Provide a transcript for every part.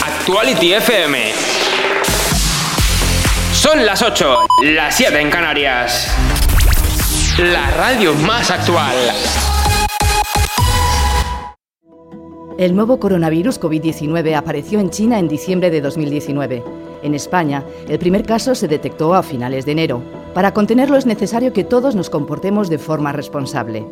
Actuality FM. Son las 8, las 7 en Canarias. La radio más actual. El nuevo coronavirus COVID-19 apareció en China en diciembre de 2019. En España, el primer caso se detectó a finales de enero. Para contenerlo es necesario que todos nos comportemos de forma responsable.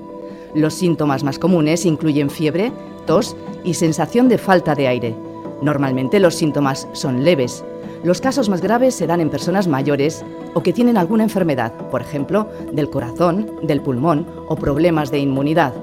Los síntomas más comunes incluyen fiebre, tos y sensación de falta de aire. Normalmente los síntomas son leves. Los casos más graves se dan en personas mayores o que tienen alguna enfermedad, por ejemplo, del corazón, del pulmón o problemas de inmunidad.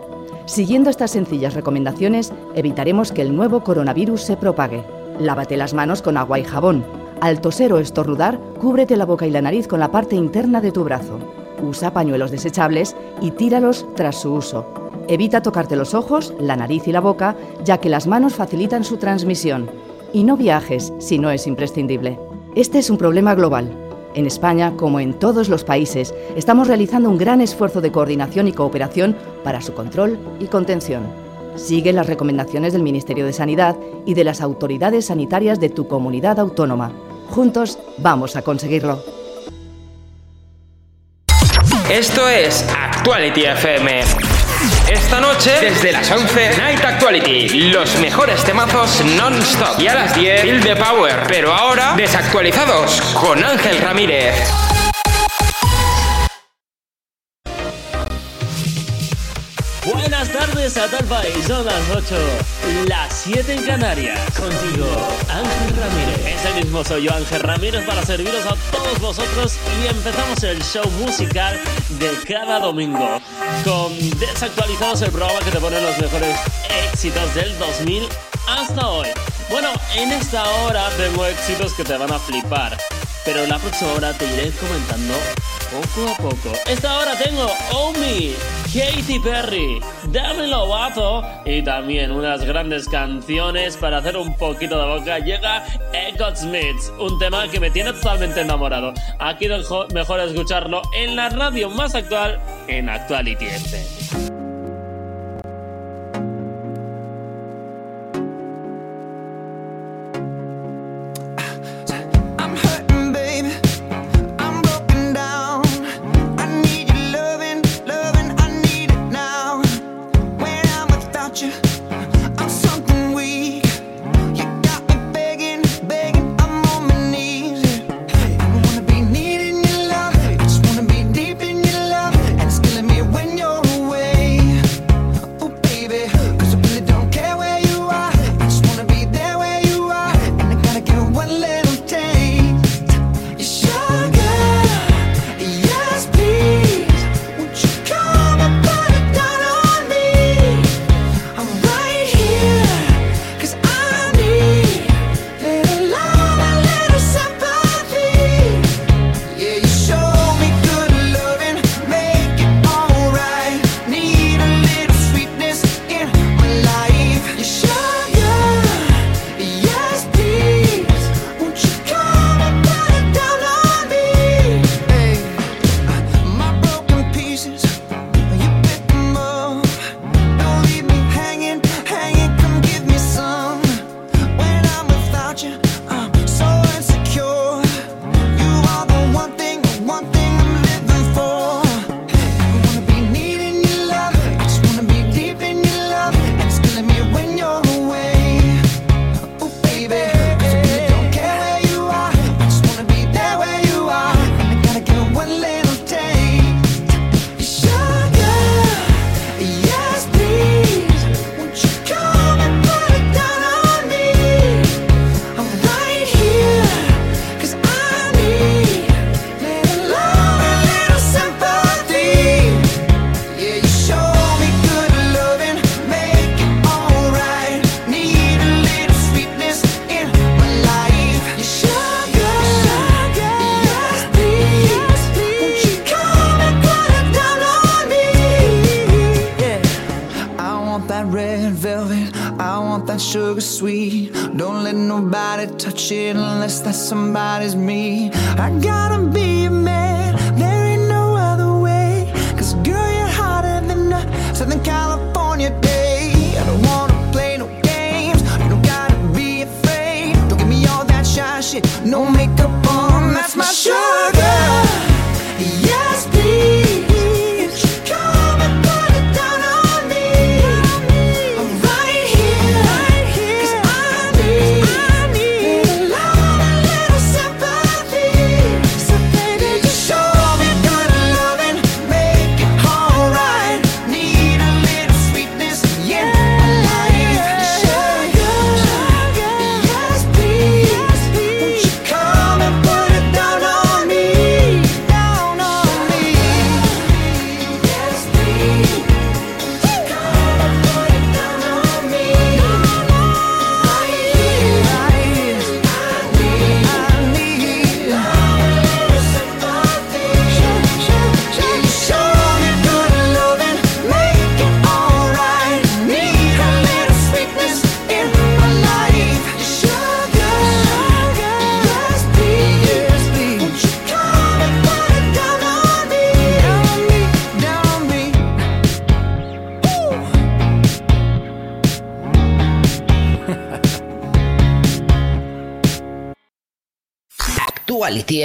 Siguiendo estas sencillas recomendaciones, evitaremos que el nuevo coronavirus se propague. Lávate las manos con agua y jabón. Al toser o estornudar, cúbrete la boca y la nariz con la parte interna de tu brazo. Usa pañuelos desechables y tíralos tras su uso. Evita tocarte los ojos, la nariz y la boca, ya que las manos facilitan su transmisión. Y no viajes si no es imprescindible. Este es un problema global. En España, como en todos los países, estamos realizando un gran esfuerzo de coordinación y cooperación para su control y contención. Sigue las recomendaciones del Ministerio de Sanidad y de las autoridades sanitarias de tu comunidad autónoma. Juntos vamos a conseguirlo. Esto es Actuality FM. Esta noche, desde las 11, Night Actuality. Los mejores temazos non-stop. Y a las 10, Feel the Power. Pero ahora, desactualizados con Ángel Ramírez. A tal país, son las 8, las 7 en Canarias. Contigo, Ángel Ramírez. Ese mismo soy yo, Ángel Ramírez, para serviros a todos vosotros y empezamos el show musical de cada domingo. Con Desactualizados, el programa que te pone los mejores éxitos del 2000 hasta hoy. Bueno, en esta hora tengo éxitos que te van a flipar, pero en la próxima hora te iré comentando poco a poco. Esta hora tengo Omi, Katy Perry, Dame Lovato y también unas grandes canciones para hacer un poquito de boca. Llega Echo Smith, un tema que me tiene totalmente enamorado. Aquí mejor escucharlo en la radio más actual, en Actuality FM.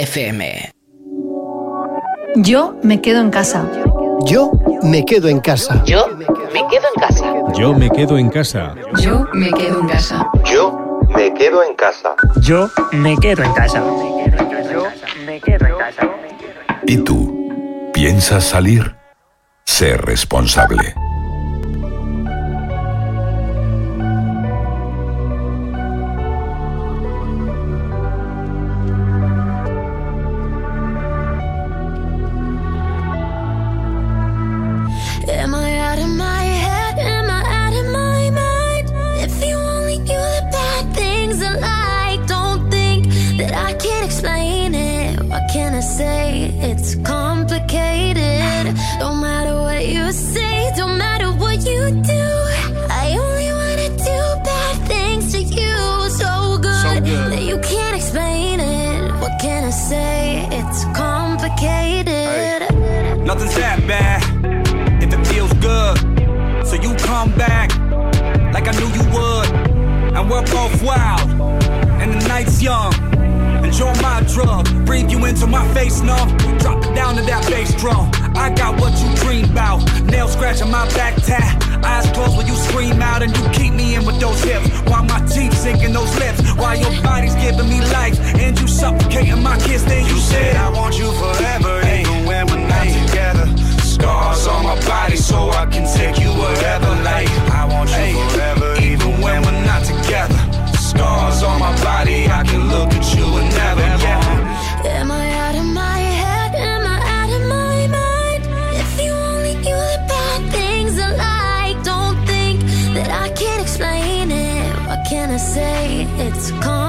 FM. Yo me quedo en casa. Yo me quedo en casa. Yo me quedo en casa. Yo me quedo en casa. Yo me quedo en casa. Yo me quedo en casa. Yo me quedo en casa. Yo me quedo en casa. ¿Y tú? ¿Piensas salir? Sé responsable. back like I knew you would. And we're both wild, and the night's young. Enjoy my drug, breathe you into my face, numb. Drop it down to that bass drum. I got what you dream about. Nail scratching my back tat. Eyes closed when you scream out and you keep me in with those hips. While my teeth sinking those lips. While your body's giving me life and you suffocating my kiss. Then you, you said, I want you forever. Hey scars on my body so I can take you wherever. Like I want you hey, forever, even when we're not together. Scars on my body, I can look at you and never. Yeah. Am I out of my head? Am I out of my mind? If you only knew the bad things I like, don't think that I can't explain it. What can I say? It's calm.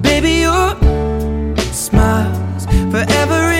Baby, your smile's forever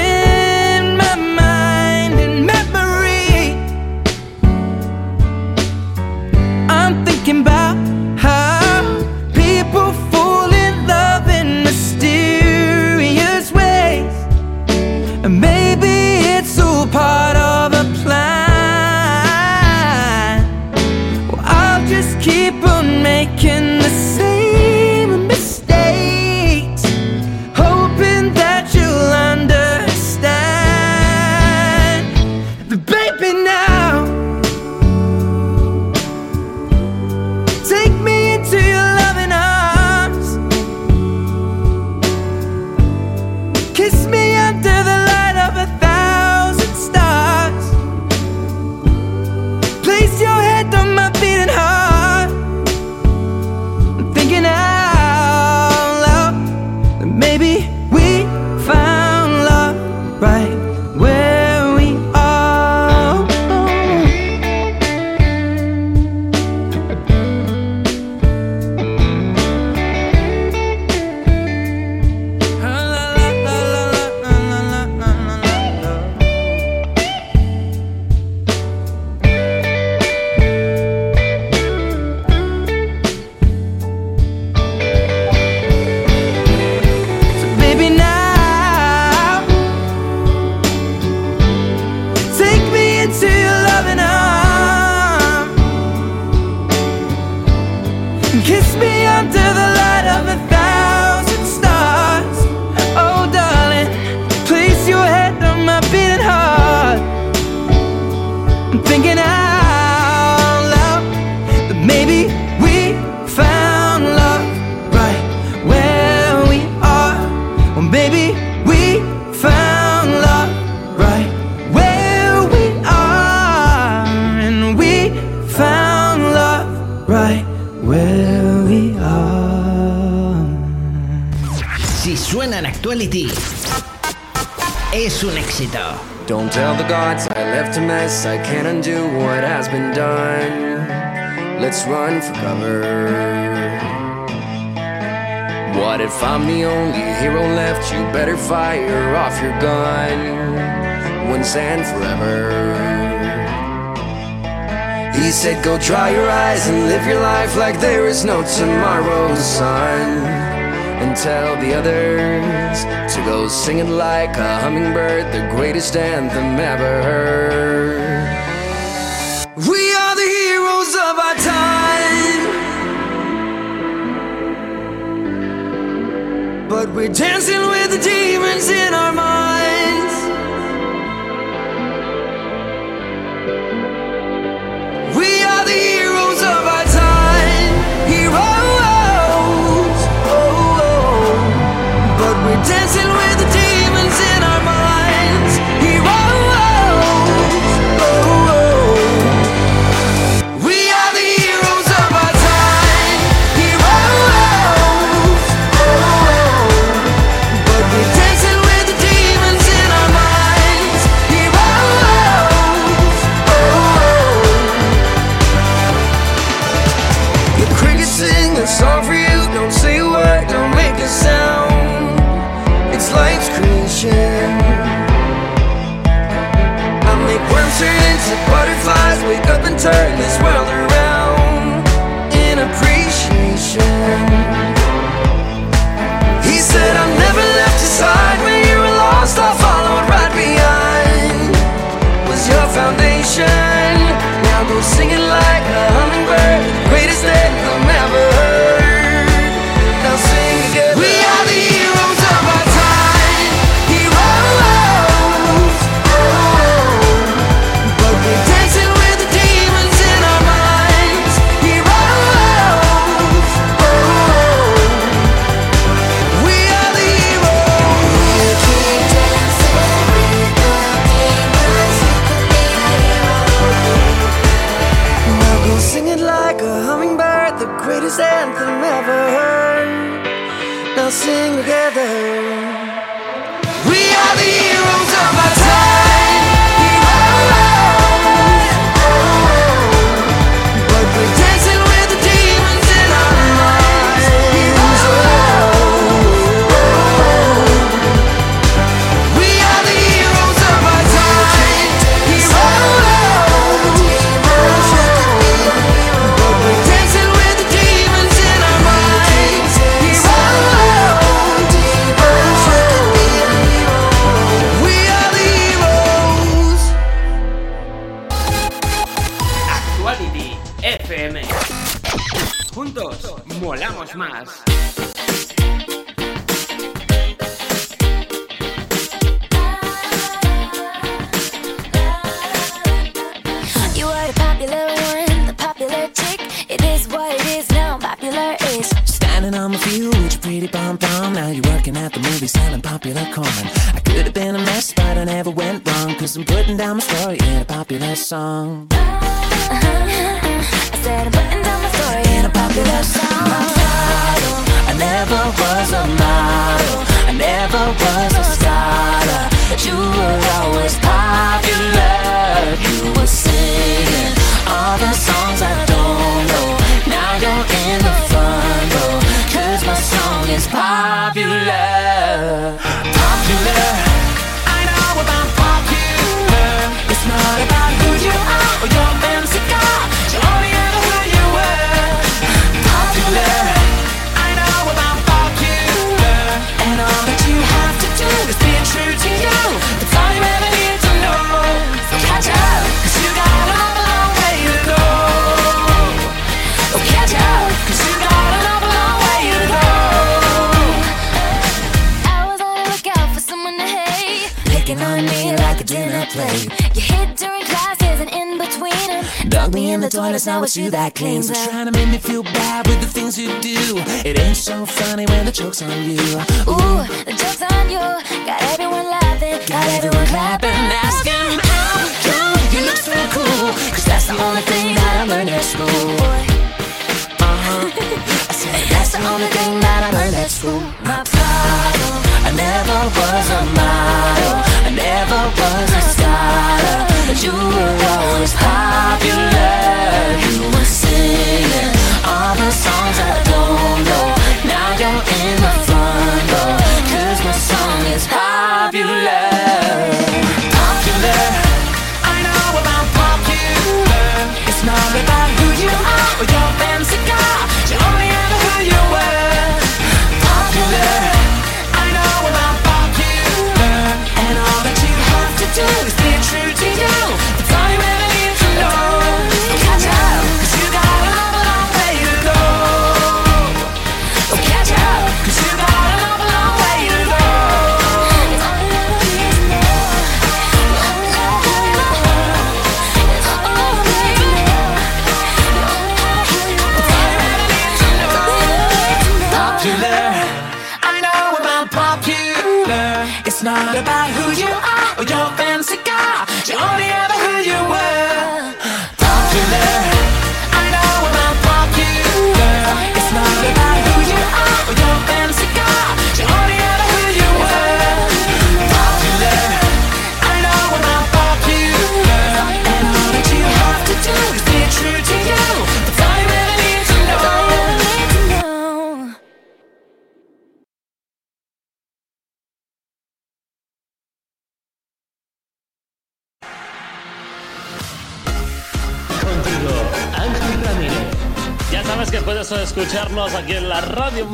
black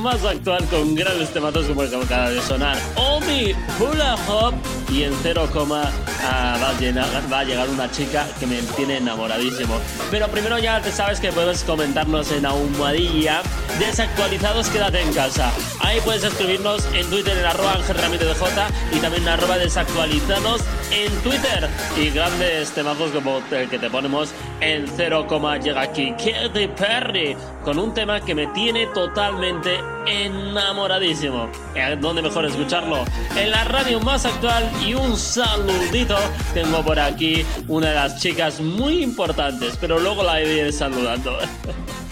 más actual con grandes temas como el que acaba de sonar. Omi Hula Hop y en 0, ah, va, a va a llegar una chica que me tiene enamoradísimo. Pero primero ya te sabes que puedes comentarnos en Ahumadilla. Desactualizados, quédate en casa. Ahí puedes escribirnos en Twitter en arroba Ángel de y también en arroba desactualizados en Twitter. Y grandes temazos como el que te ponemos en 0, llega aquí Katy Perry con un tema que me tiene totalmente enamoradísimo. Eh, ¿Dónde mejor escucharlo? En la radio más actual y un saludito. Tengo por aquí una de las chicas muy importantes, pero luego la iré saludando.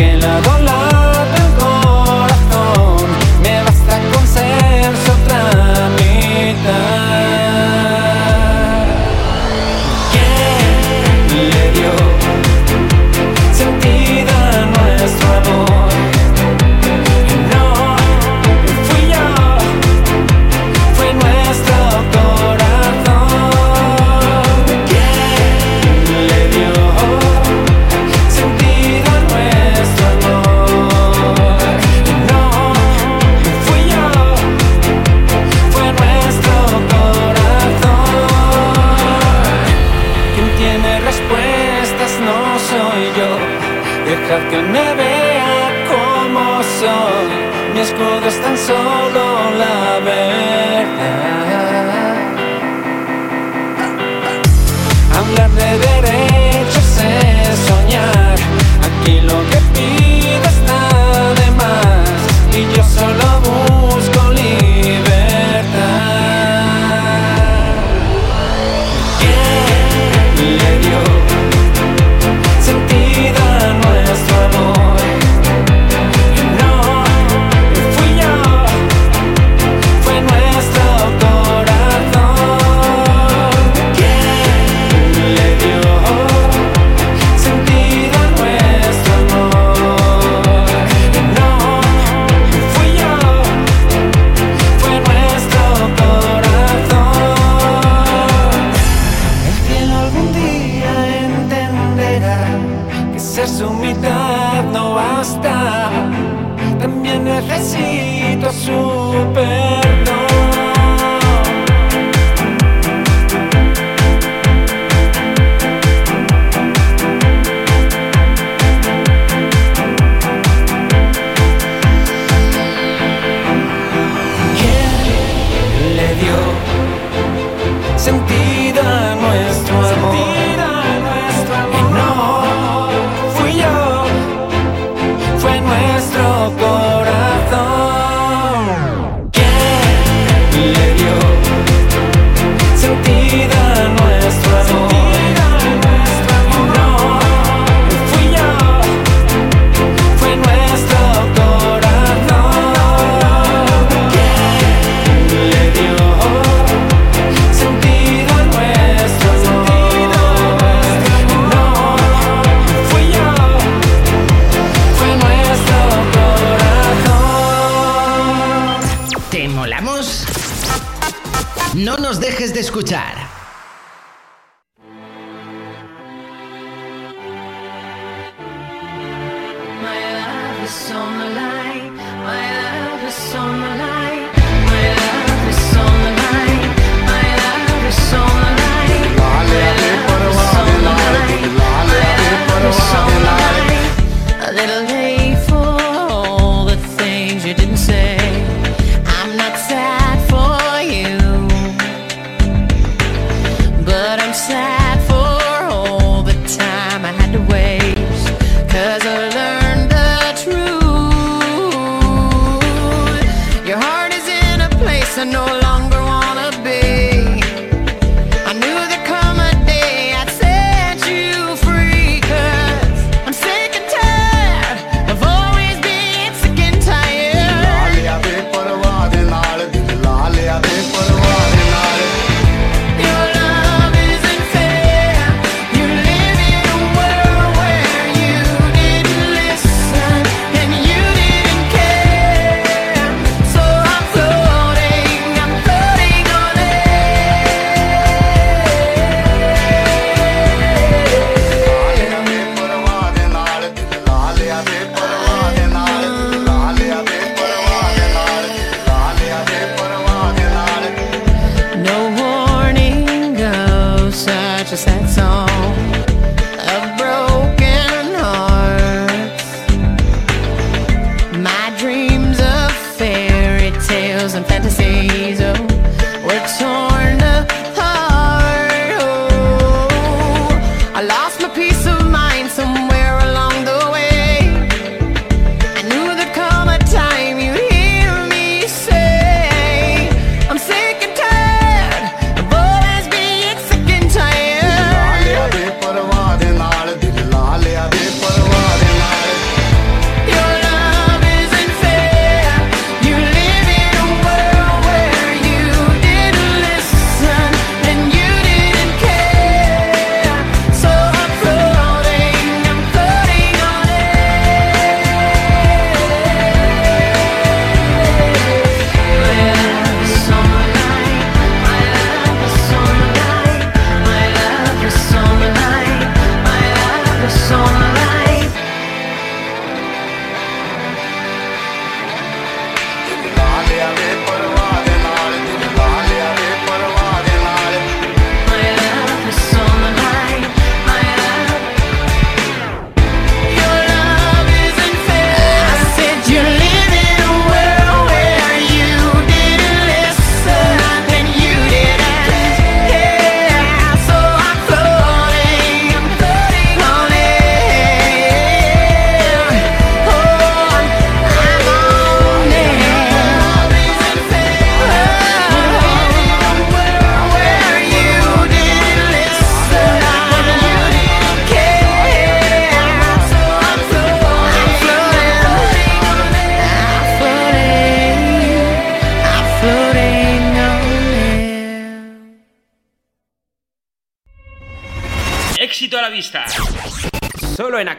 que la Mi escudo es tan solo la verdad. Hablar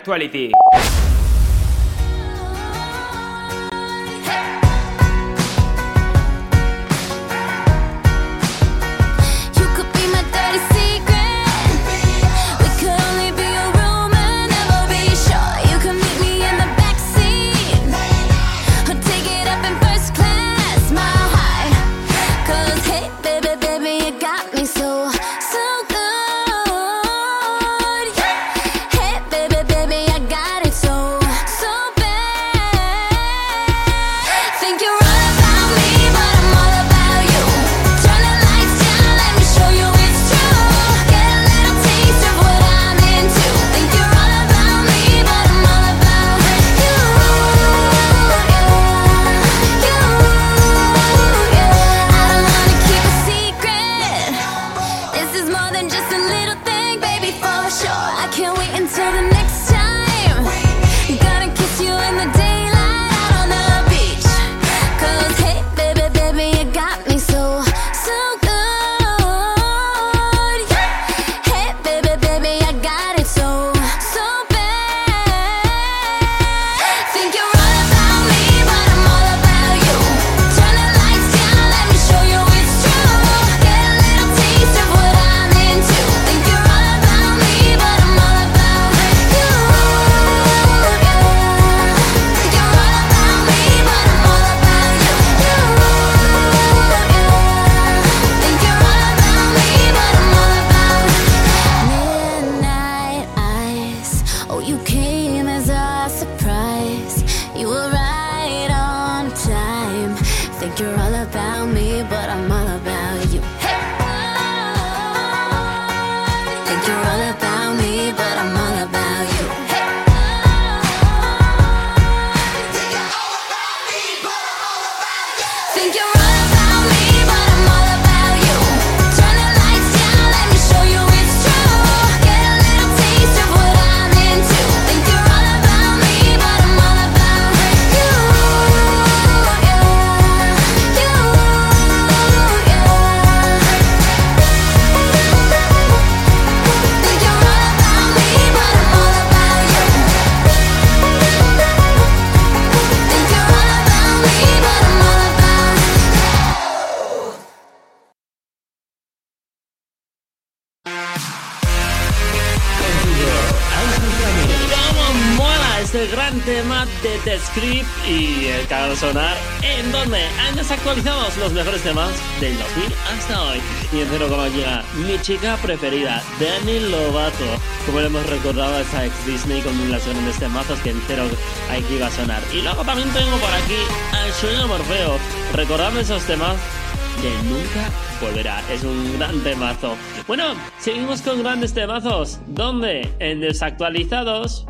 actualité. you're all about de The Script y eh, el Canal Sonar, en donde han desactualizado los mejores temas del 2000 hasta hoy. Y en cero como llega mi chica preferida, Dani Lovato. Como le hemos recordado a esa ex Disney con de este mazos que entero aquí va a sonar. Y luego también tengo por aquí al sueño Morfeo. Recordadme esos temas que nunca volverá. Es un gran temazo. Bueno, seguimos con grandes temazos. ¿Dónde? En desactualizados.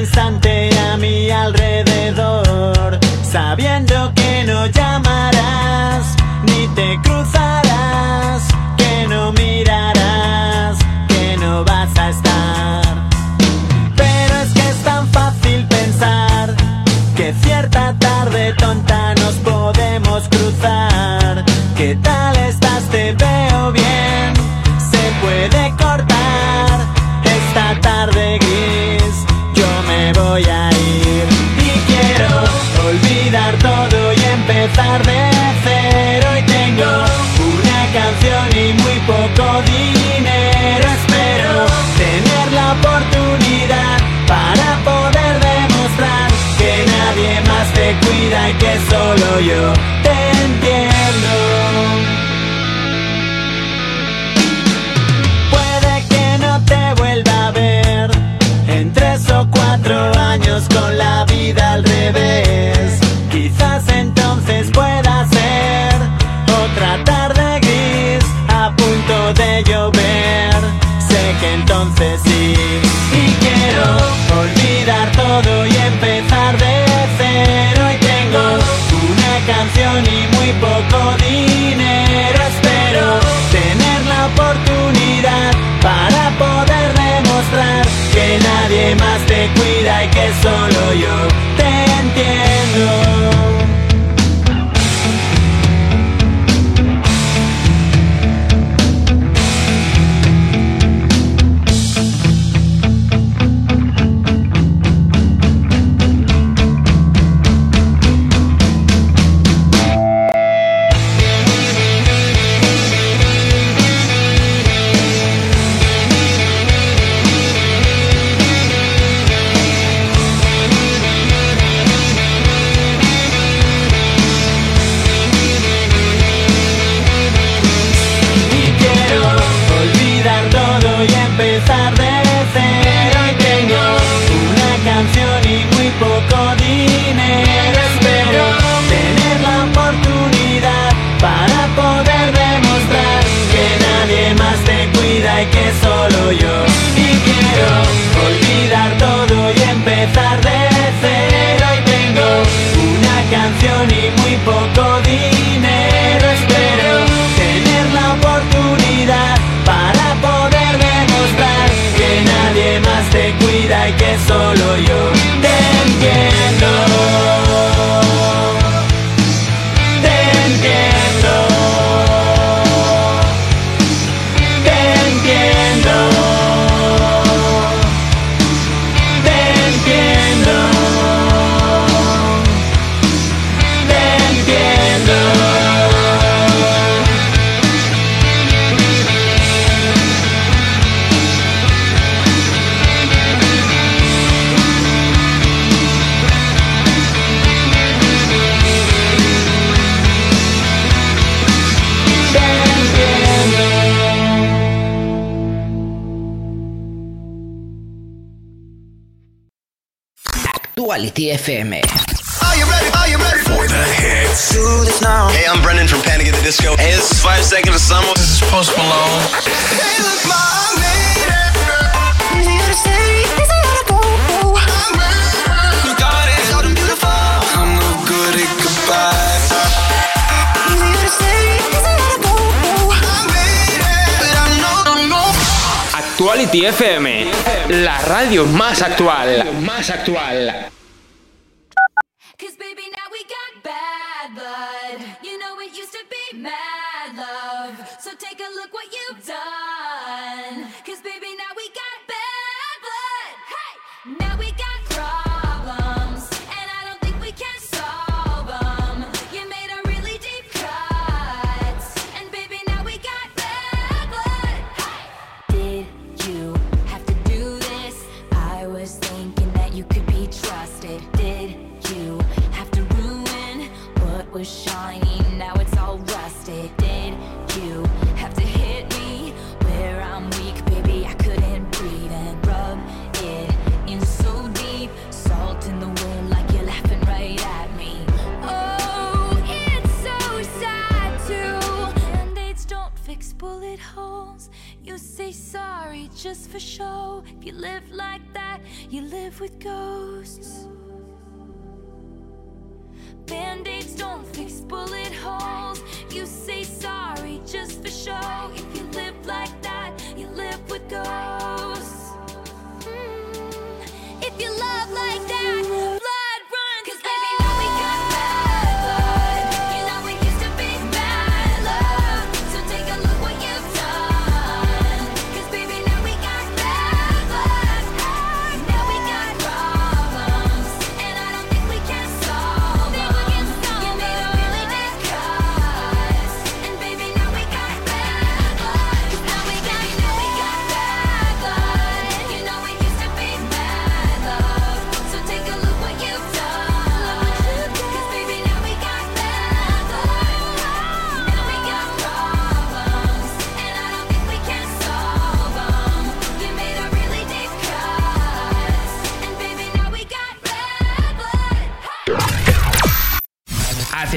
instante a mi alrededor, sabiendo que follow you FM. Hey, I'm Brendan from Panic at the Disco. Hey, this is Five Seconds of Summer. This is Post Malone. Hey, Actuality FM, la radio más actual. Más actual.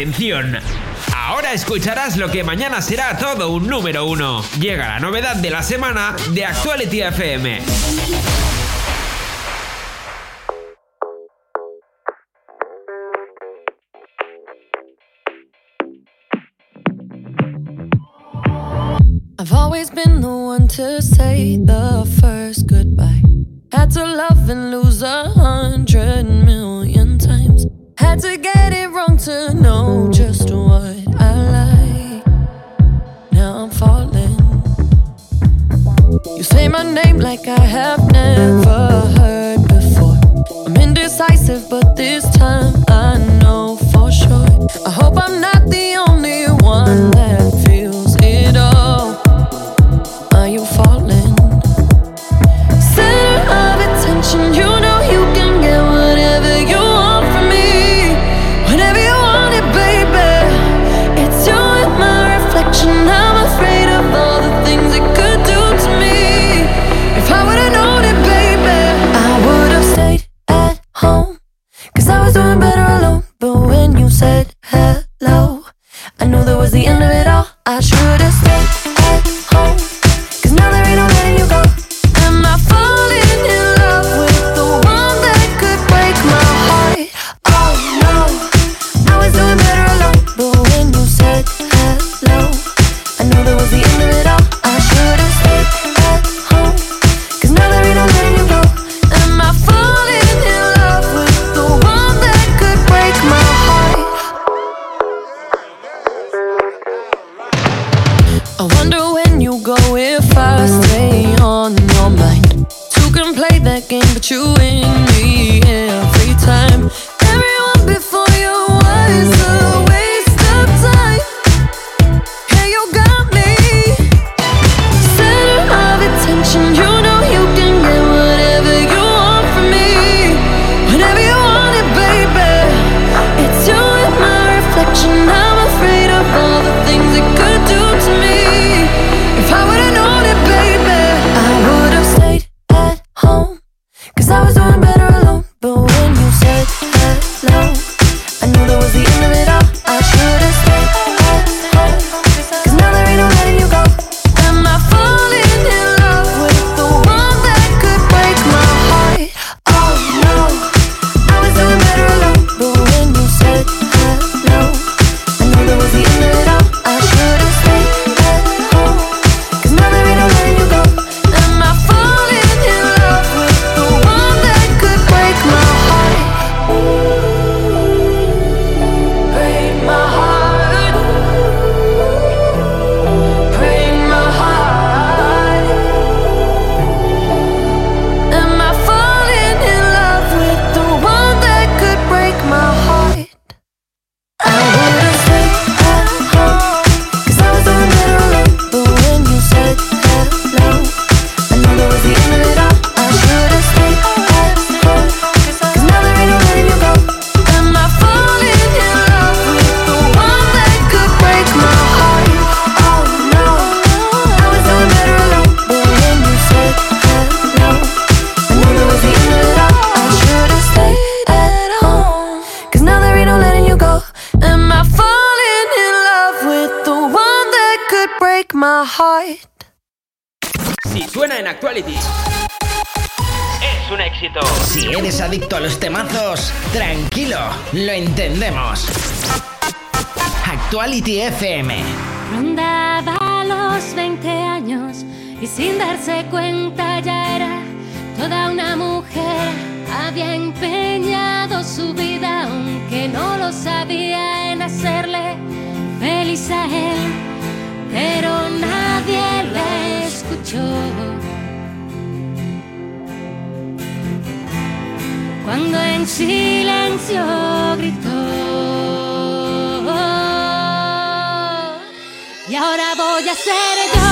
Atención. Ahora escucharás lo que mañana será todo un número uno. Llega la novedad de la semana de Actuality FM. I've always been the one to say the first goodbye. Had to love and lose a hundred million. had to get it wrong to know just what I like. Now I'm falling. You say my name like I have never heard before. I'm indecisive, but this time I know. lo entendemos. Actuality FM. Rondaba los 20 años y sin darse cuenta ya era toda una mujer. Había empeñado su vida, aunque no lo sabía, en hacerle feliz a él. Pero nadie la escuchó cuando en silencio gritó. Y ahora voy a ser yo.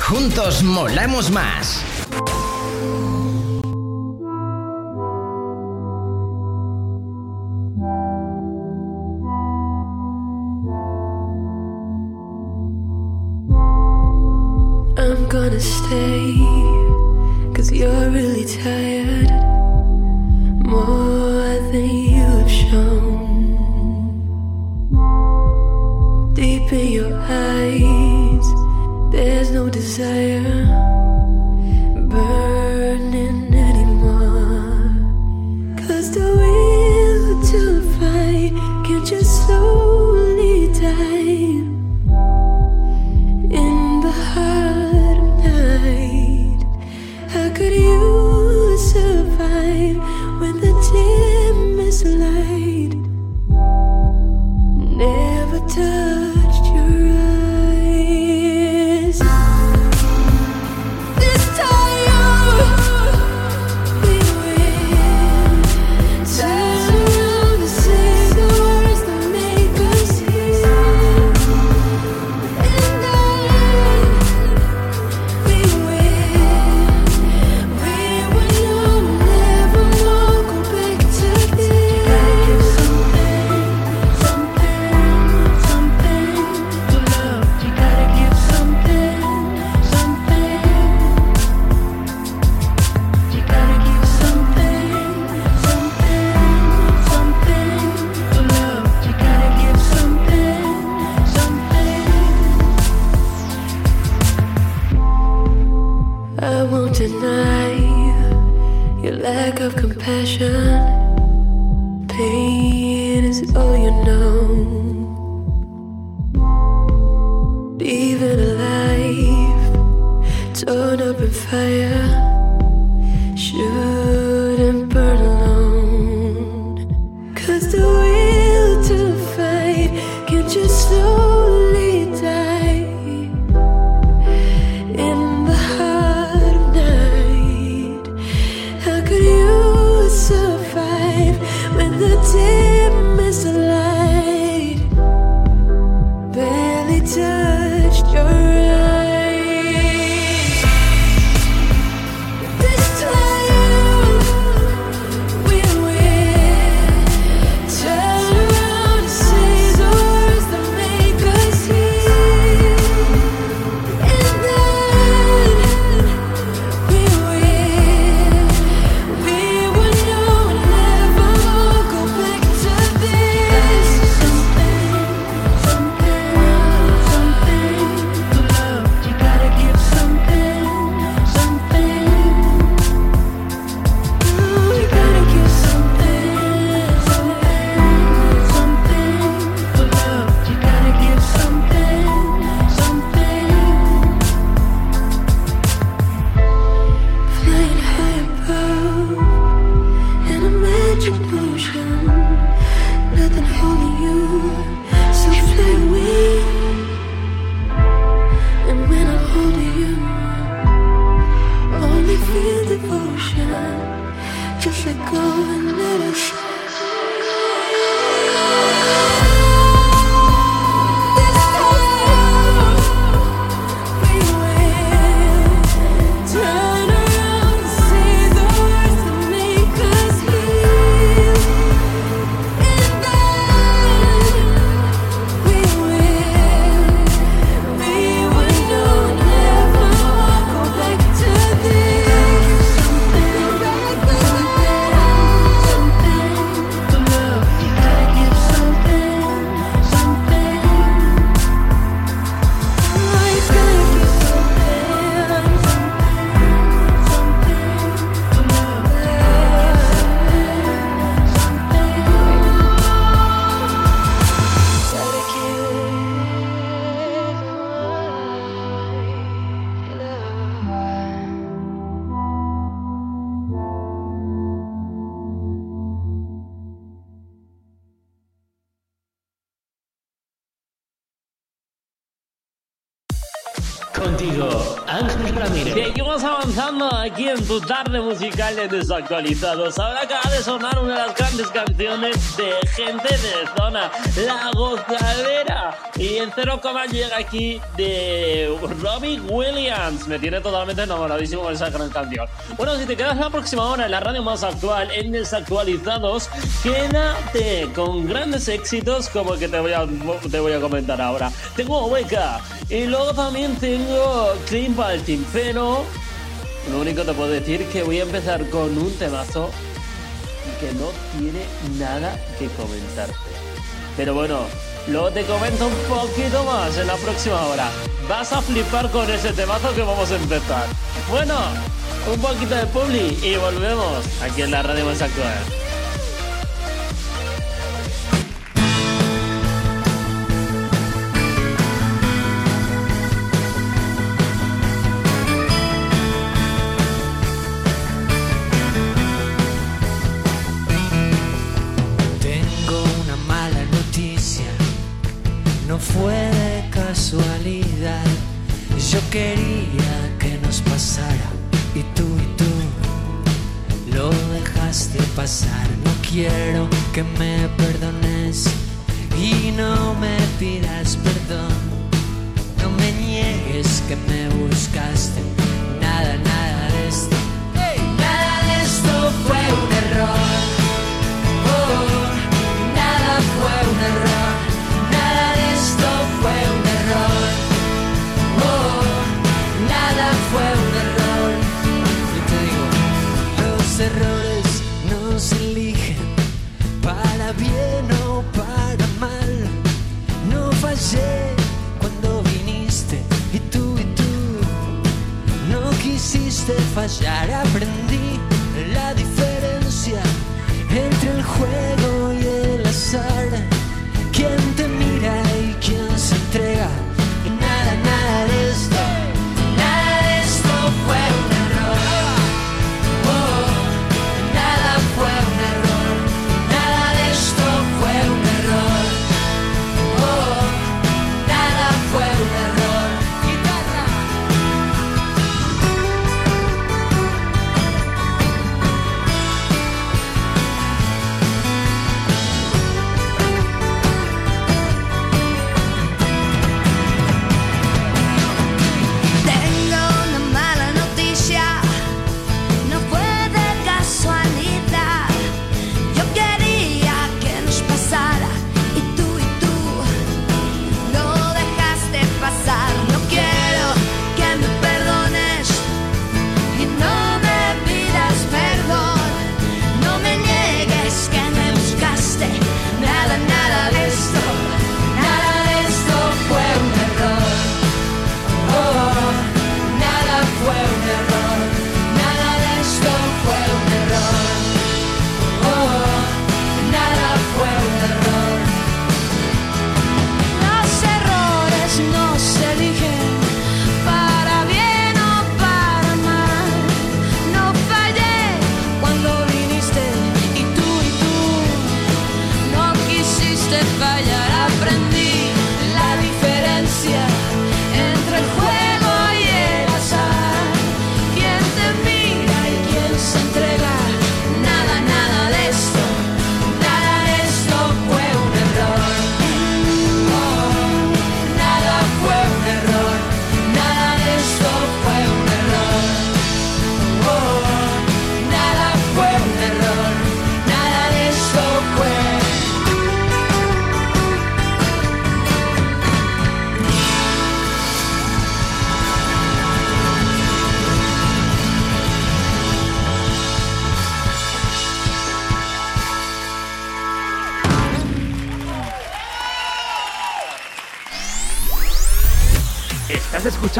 Juntos molamos más. just let go and let us. Aquí en tu tarde musical de desactualizados. Ahora acaba de sonar una de las grandes canciones de gente de zona, La Gozadera. Y en cero coma llega aquí de Robbie Williams. Me tiene totalmente enamoradísimo con esa gran canción. Bueno, si te quedas la próxima hora en la radio más actual, en Desactualizados, quédate con grandes éxitos como el que te voy a, te voy a comentar ahora. Tengo Weka y luego también tengo Clean Baltic, pero lo único que te puedo decir que voy a empezar con un temazo que no tiene nada que comentarte. Pero bueno, luego te comento un poquito más en la próxima hora. Vas a flipar con ese temazo que vamos a empezar. Bueno, un poquito de publi y volvemos aquí en la radio más no fue de casualidad. Yo quería que nos pasara y tú y tú lo dejaste pasar. No quiero que me perdones y no me pidas perdón. No me niegues que me buscaste. Nada, nada de esto. Nada de esto fue cuando viniste y tú y tú no quisiste fallar. Aprendí la diferencia entre el juego y el azar.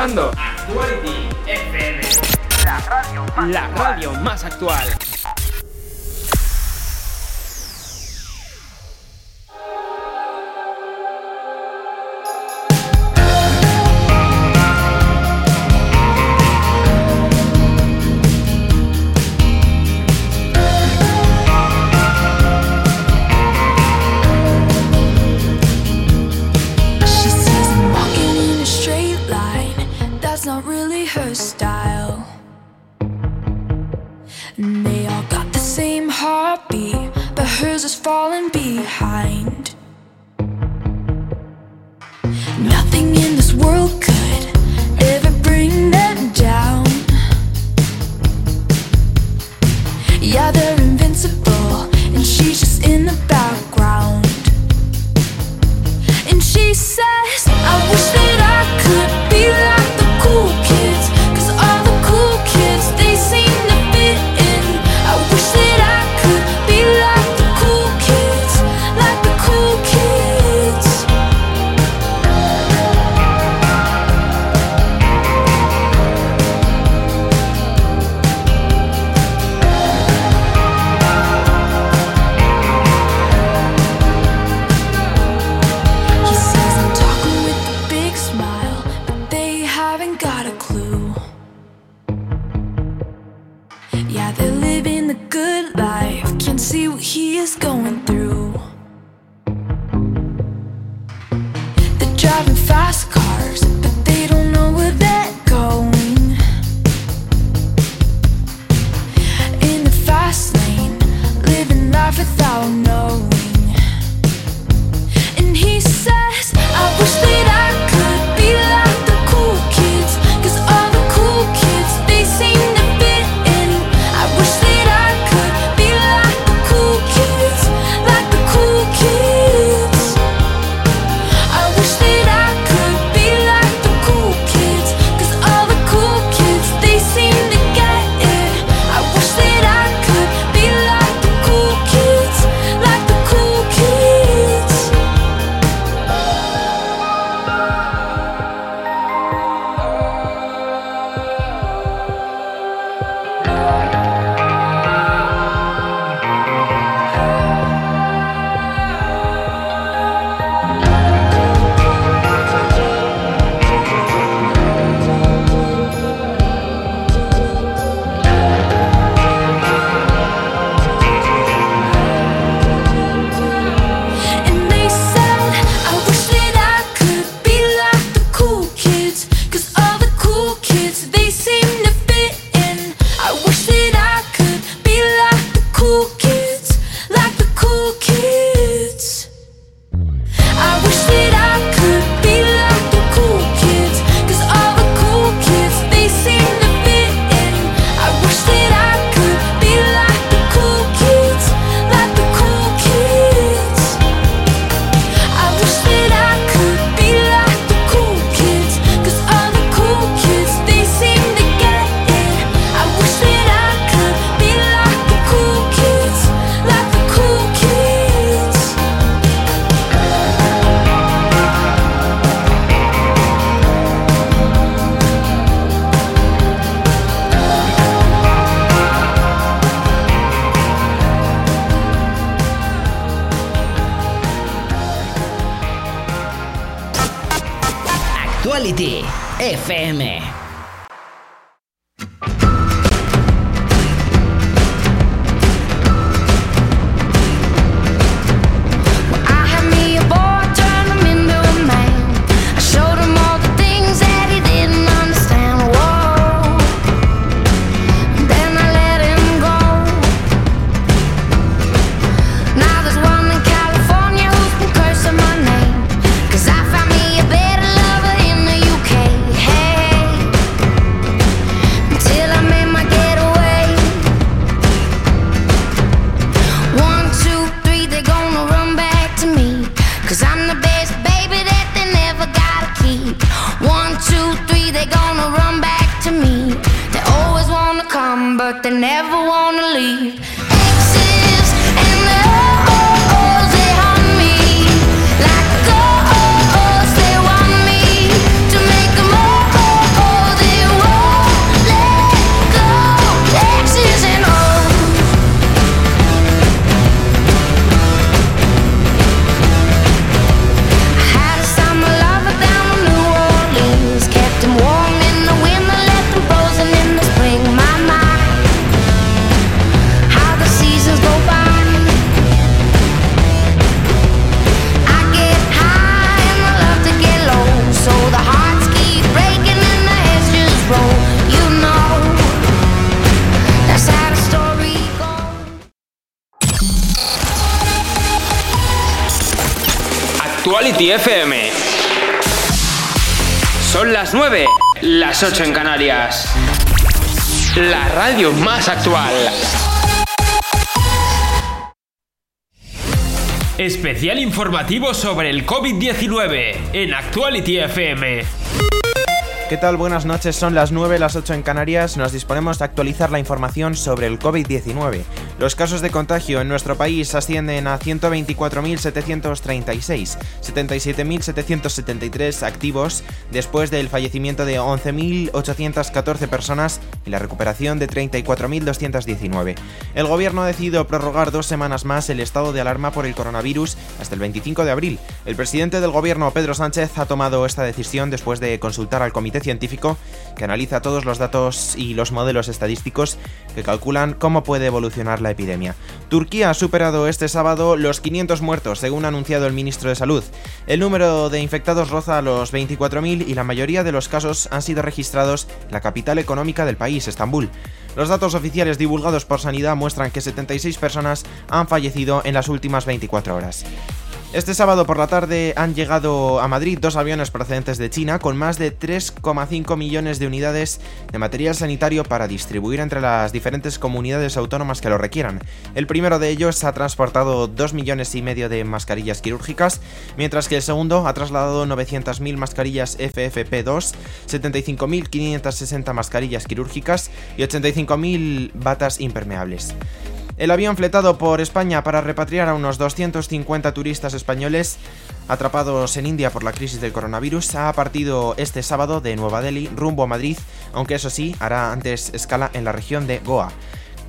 Estás Actuality FM. Son las 9, las 8 en Canarias. La radio más actual. Especial informativo sobre el COVID-19 en Actuality FM. ¿Qué tal? Buenas noches, son las 9, las 8 en Canarias. Nos disponemos de actualizar la información sobre el COVID-19. Los casos de contagio en nuestro país ascienden a 124.736, 77.773 activos después del fallecimiento de 11.814 personas y la recuperación de 34.219. El gobierno ha decidido prorrogar dos semanas más el estado de alarma por el coronavirus hasta el 25 de abril. El presidente del gobierno, Pedro Sánchez, ha tomado esta decisión después de consultar al comité científico que analiza todos los datos y los modelos estadísticos que calculan cómo puede evolucionar la epidemia. Turquía ha superado este sábado los 500 muertos, según ha anunciado el ministro de Salud. El número de infectados roza los 24.000 y la mayoría de los casos han sido registrados en la capital económica del país, Estambul. Los datos oficiales divulgados por Sanidad muestran que 76 personas han fallecido en las últimas 24 horas. Este sábado por la tarde han llegado a Madrid dos aviones procedentes de China con más de 3,5 millones de unidades de material sanitario para distribuir entre las diferentes comunidades autónomas que lo requieran. El primero de ellos ha transportado 2 millones y medio de mascarillas quirúrgicas, mientras que el segundo ha trasladado 900.000 mascarillas FFP2, 75.560 mascarillas quirúrgicas y 85.000 batas impermeables. El avión fletado por España para repatriar a unos 250 turistas españoles atrapados en India por la crisis del coronavirus ha partido este sábado de Nueva Delhi rumbo a Madrid, aunque eso sí, hará antes escala en la región de Goa.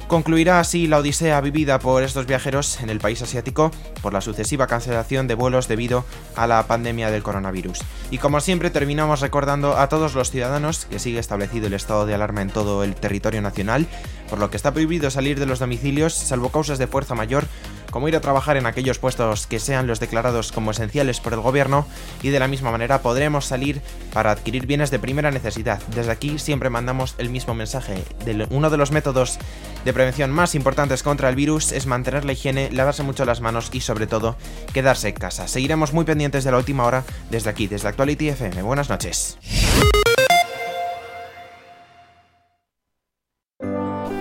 Concluirá así la odisea vivida por estos viajeros en el país asiático por la sucesiva cancelación de vuelos debido a la pandemia del coronavirus. Y como siempre terminamos recordando a todos los ciudadanos que sigue establecido el estado de alarma en todo el territorio nacional, por lo que está prohibido salir de los domicilios salvo causas de fuerza mayor como ir a trabajar en aquellos puestos que sean los declarados como esenciales por el gobierno y de la misma manera podremos salir para adquirir bienes de primera necesidad. Desde aquí siempre mandamos el mismo mensaje. Uno de los métodos de prevención más importantes contra el virus es mantener la higiene, lavarse mucho las manos y sobre todo quedarse en casa. Seguiremos muy pendientes de la última hora desde aquí, desde Actuality FM. Buenas noches.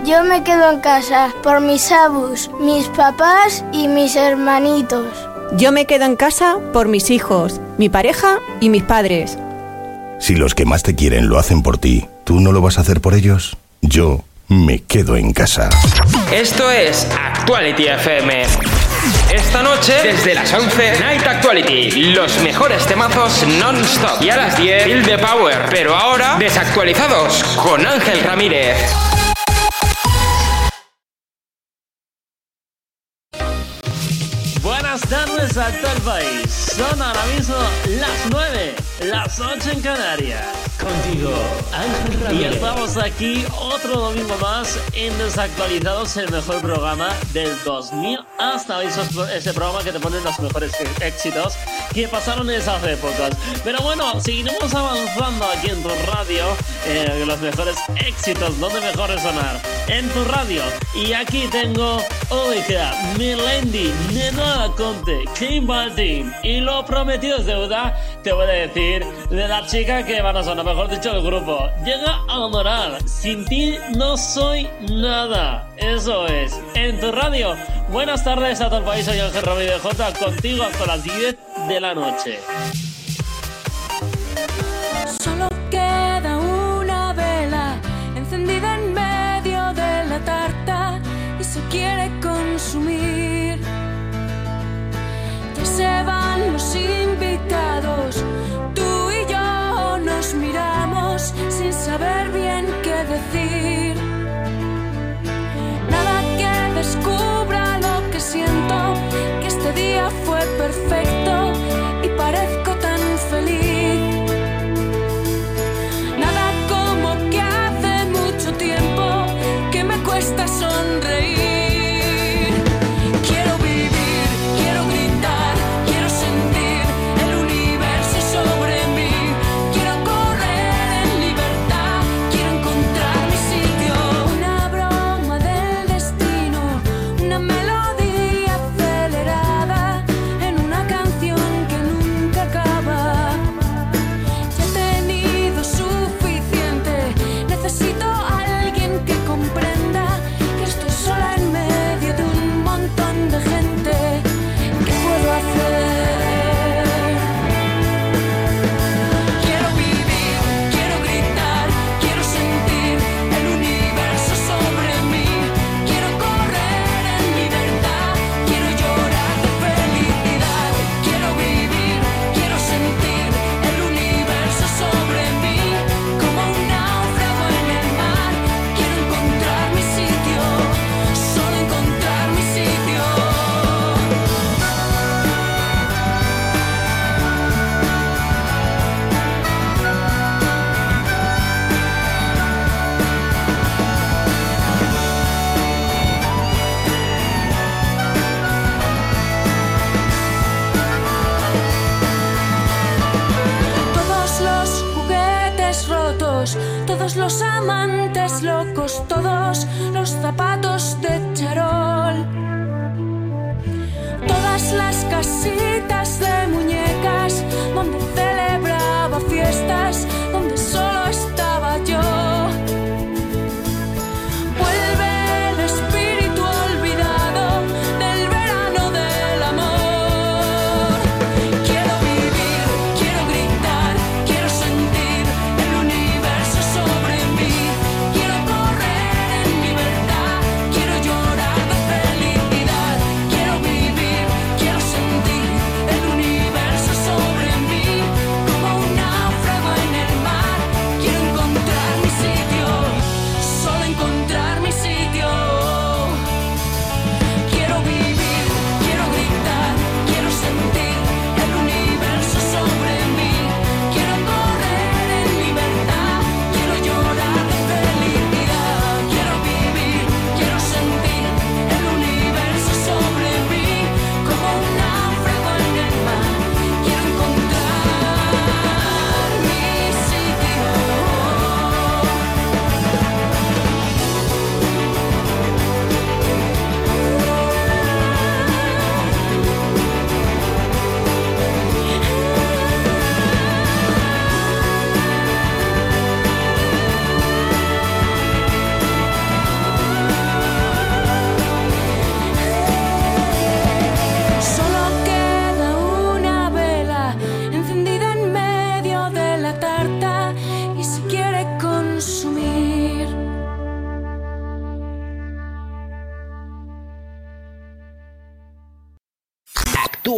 Yo me quedo en casa por mis abus, mis papás y mis hermanitos. Yo me quedo en casa por mis hijos, mi pareja y mis padres. Si los que más te quieren lo hacen por ti, ¿tú no lo vas a hacer por ellos? Yo me quedo en casa. Esto es Actuality FM. Esta noche, desde las 11, Night Actuality. Los mejores temazos non-stop. Y a las 10, Feel the Power. Pero ahora, desactualizados con Ángel Ramírez. Buenas tardes a todo el país. Son ahora mismo las 9, las 8 en Canarias. Contigo, Ángel Ramírez. Y estamos aquí otro domingo más en Desactualizados, el mejor programa del 2000 hasta hoy. Ese programa que te pone los mejores éxitos que pasaron en esas épocas. Pero bueno, seguiremos avanzando aquí en tu radio. eh, los mejores éxitos, donde mejor sonar. En tu radio. Y aquí tengo Oiga, Melendi, Nena Conte, Kim Baltin. Y lo prometido es deuda, te voy a decir, de la chica que van a sonar, mejor dicho, el grupo. Llega a honorar, sin ti no soy nada. Eso es, en tu radio. Buenas tardes a todo el país, soy Ángel Ramírez J, contigo hasta las 10 de la noche.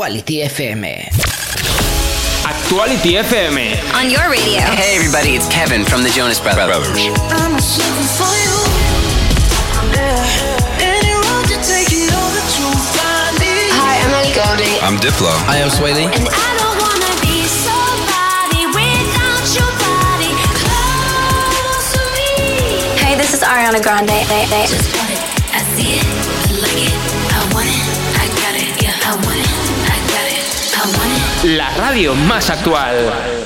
Actuality FM. Actuality FM. On your radio. Hey, everybody, it's Kevin from the Jonas Brothers. I'm Diplo. I am Swae Lee. And I don't wanna be somebody without your body close to me. Hey, this is Ariana Grande. la radio más actual.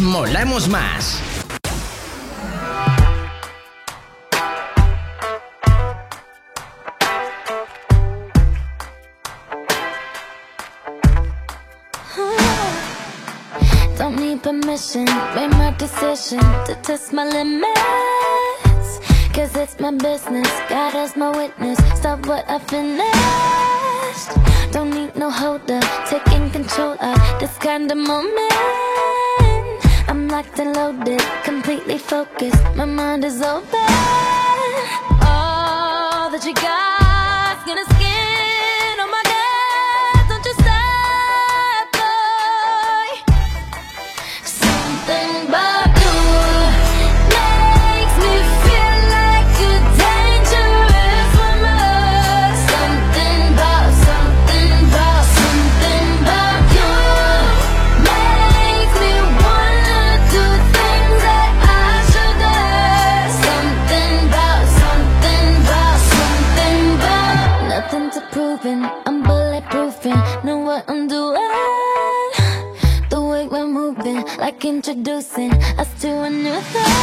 Molamos más. Don't need permission, made my decision to test my limits. Cause it's my business, God is my witness. Stop what I finished. Don't need no holder, taking control of this kind of moment locked and loaded, completely focused. My mind is open. All that you got. introducing us to a new thing.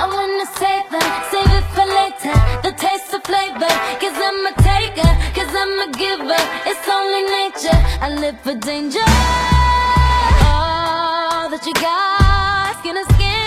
I wanna save it, save it for later. The taste, of flavor, cause I'm a taker Cause I'm a giver, it's only nature I live for danger. All that you got, skin to skin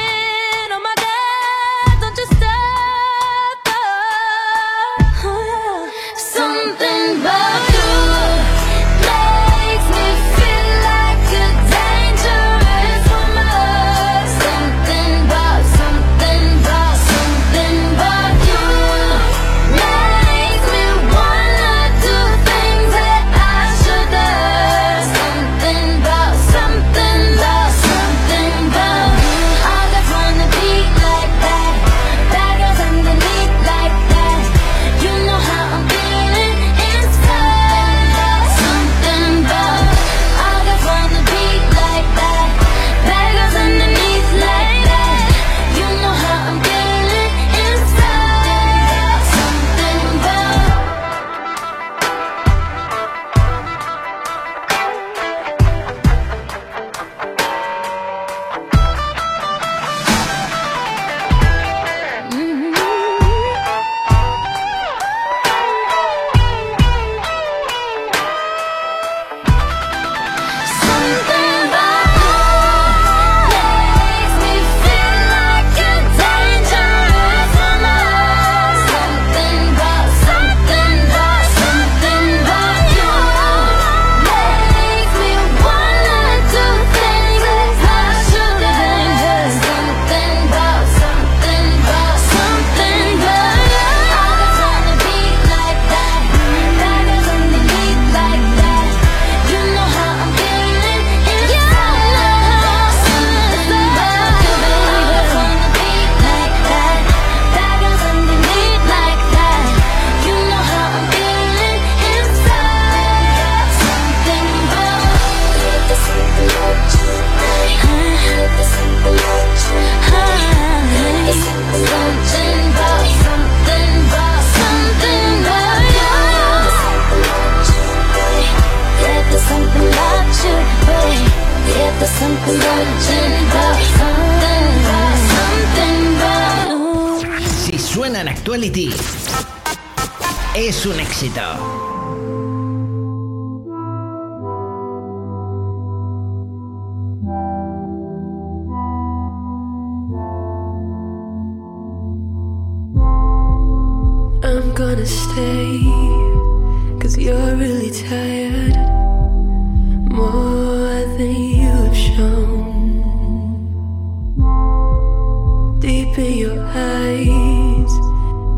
deep in your eyes.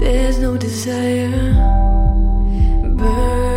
There's no desire. Burn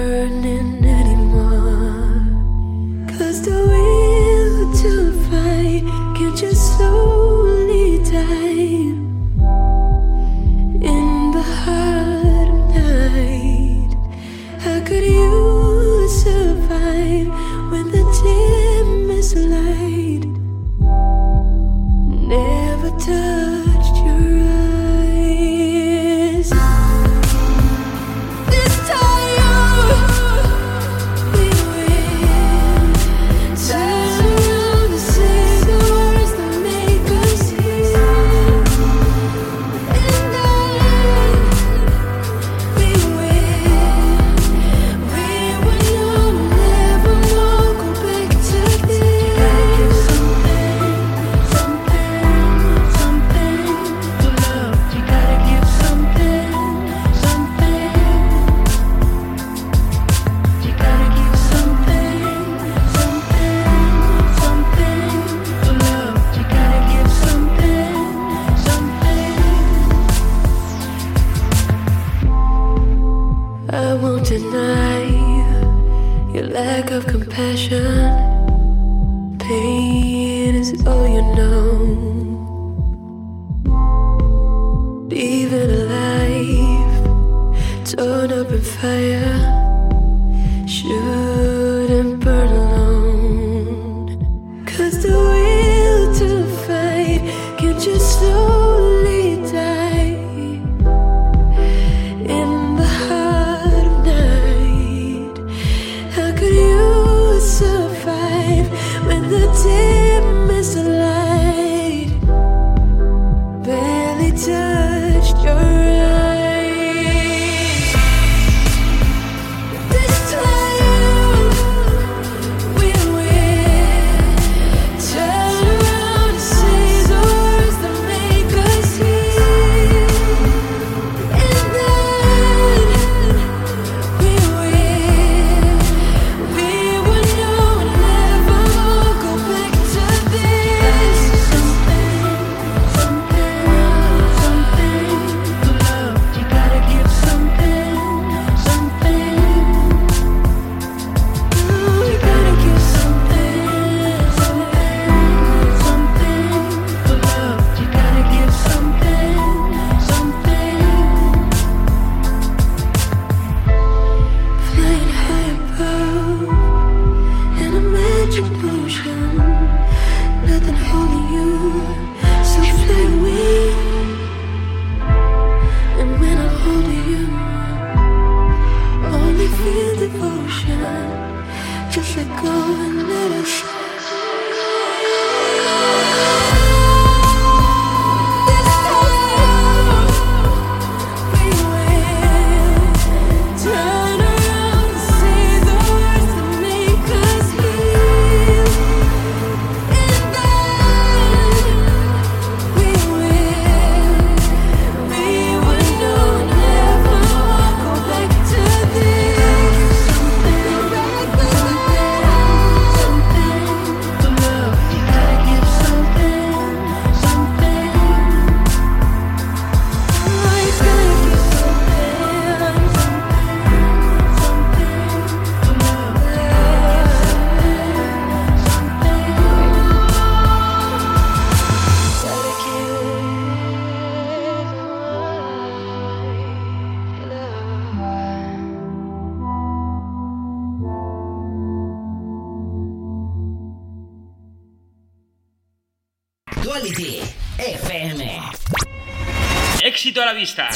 a la vista.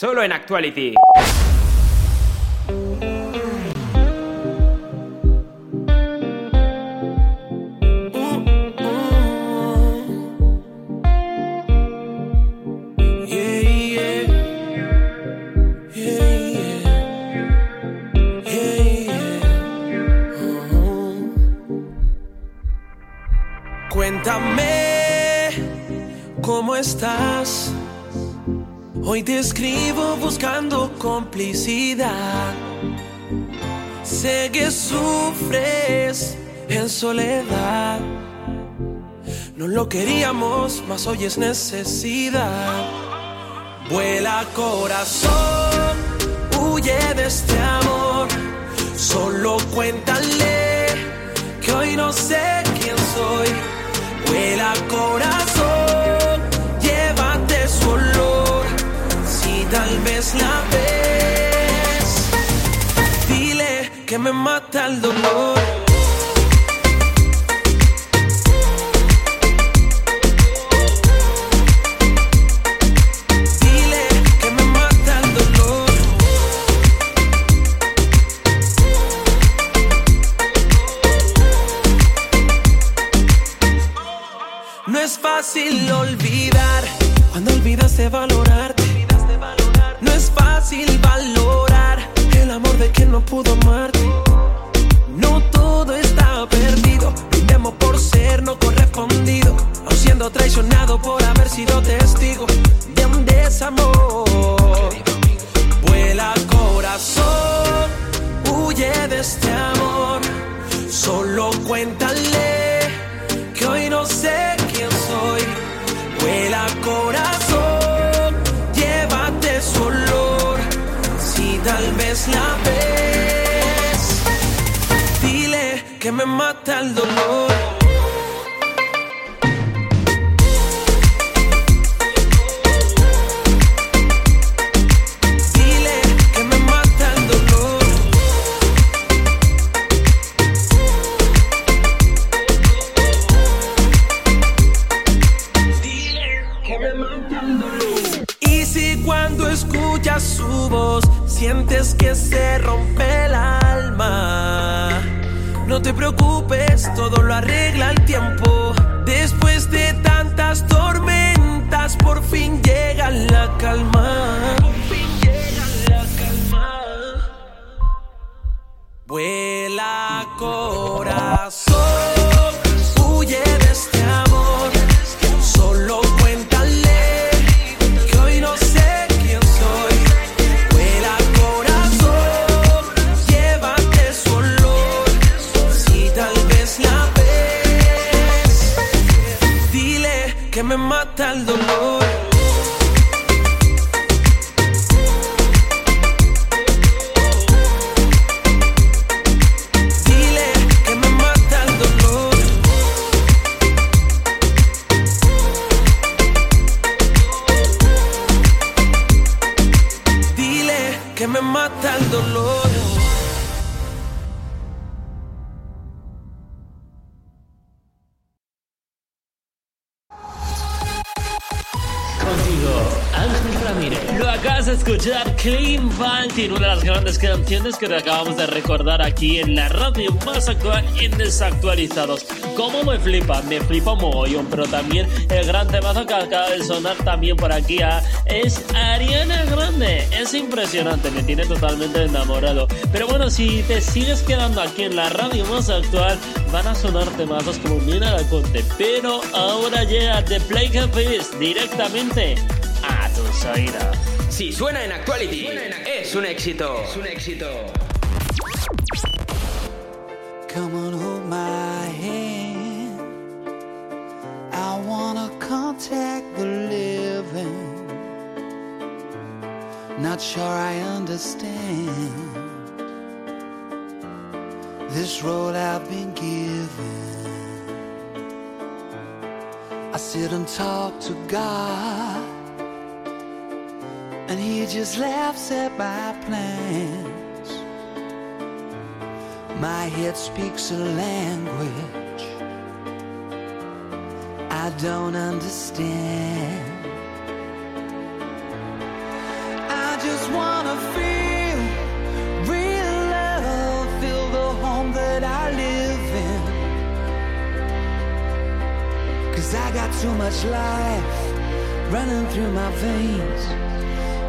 Solo en Actuality. Yeah, Hoy te escribo buscando complicidad. Sé que sufres en soledad. No lo queríamos, mas hoy es necesidad. Vuela corazón, huye de este amor. Solo cuéntale que hoy no sé quién soy. Vuela corazón, Tal vez la ves, dile que me mata el dolor. Dile que me mata el dolor. No es fácil olvidar cuando olvidas de valorarte. Fácil valorar el amor de quien no pudo amarte. No todo está perdido. Brindemos por ser no correspondido. Aun siendo traicionado por haber sido testigo de un desamor. Vuela corazón, huye de este amor. Solo cuéntale que hoy no sé quién soy. Vuela corazón, la ves. Dile que me mata el dolor. Dile que me mata el dolor. Dile que me mata el dolor. Y si cuando escuchas su voz sientes que se rompe el alma, no te preocupes, todo lo arregla el tiempo. Después de tantas tormentas, por fin llega la calma. Vuela corazón, huye me mata el dolor. Canciones que te acabamos de recordar aquí en la radio más actual en Desactualizados. ¿Cómo me flipa? Me flipa mogollón, pero también el gran temazo que acaba de sonar también por aquí ah, es Ariana Grande. Es impresionante, me tiene totalmente enamorado. Pero bueno, si te sigues quedando aquí en la radio más actual, van a sonar temazos como Mina la Conte. Pero ahora llega The Play Cafés directamente a tus oídos. Si suena en Actuality, es un éxito. Es un éxito. Come on, hold my hand. I wanna contact the living. Not sure I understand this road I've been given. I sit and talk to God, and He just laughs at my plans. My head speaks a language I don't understand. I just wanna feel real love, feel the home that I live in. Cause I got too much life running through my veins,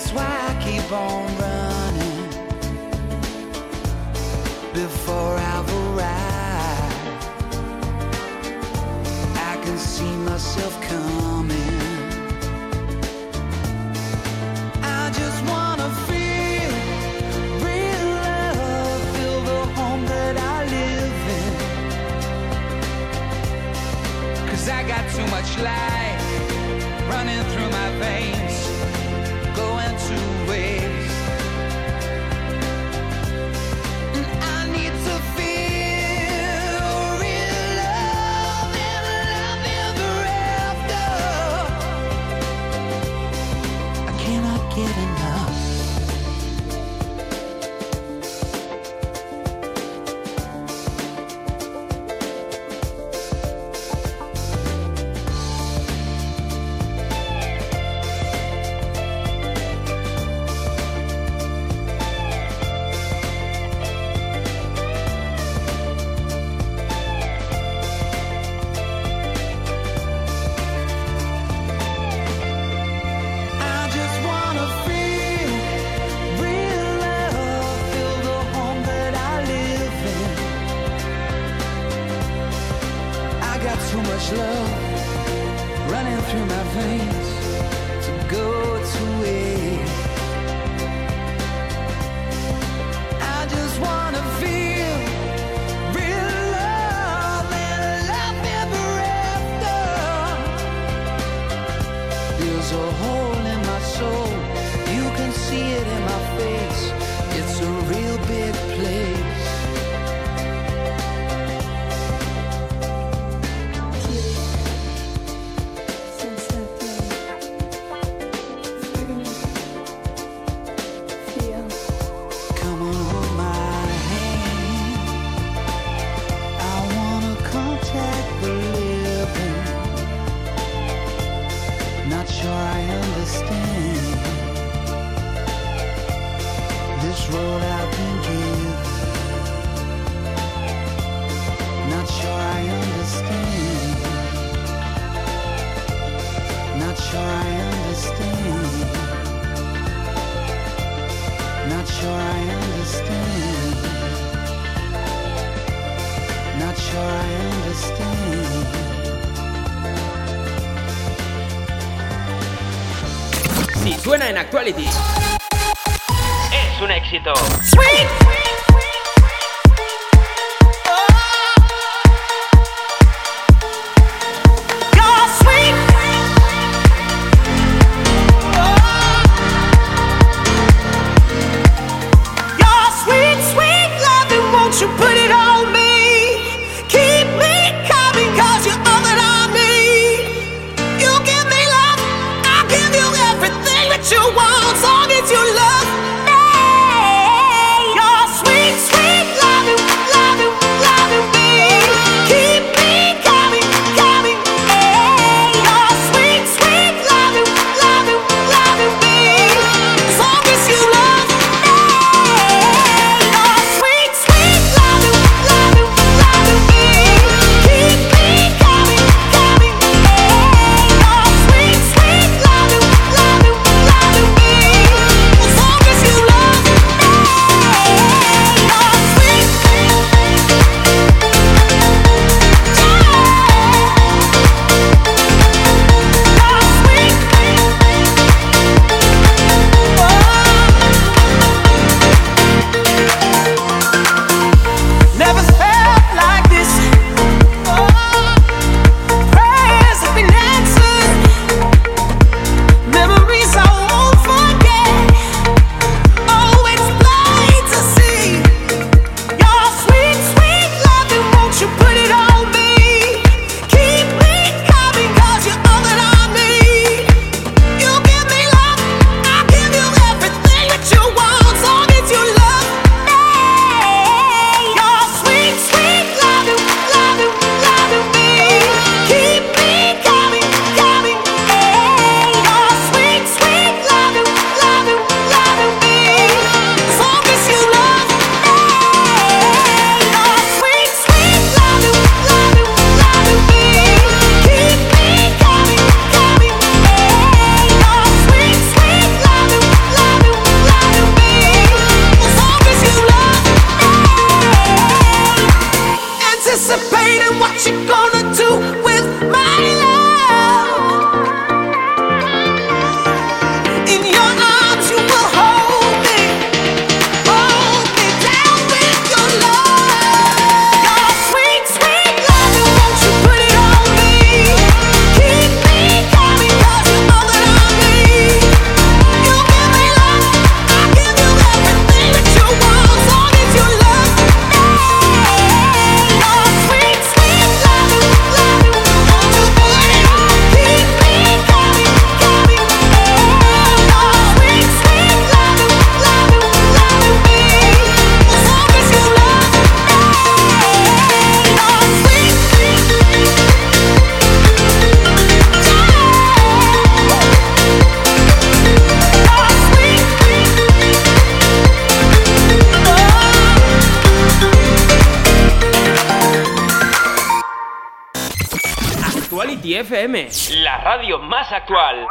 That's why I keep on running before I've arrived. I can see myself coming. I just wanna feel real love, feel the home that I live in. Cause I got too much life running through my veins, Actuality, es un éxito. You're más actual.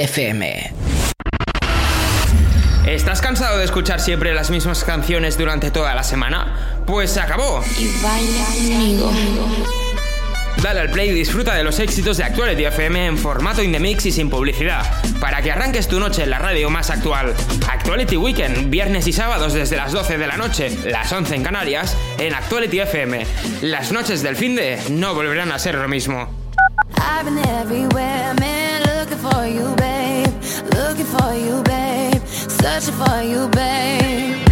FM. ¿Estás cansado de escuchar siempre las mismas canciones durante toda la semana? Pues se acabó. Y baila conmigo. Dale al play y disfruta de los éxitos de Actuality FM en formato in the mix y sin publicidad, para que arranques tu noche en la radio más actual. Actuality Weekend, viernes y sábados desde las 12 de la noche, las 11 en Canarias, en Actuality FM. Las noches del fin de no volverán a ser lo mismo. I've been everywhere, you, babe. Searching for you, babe.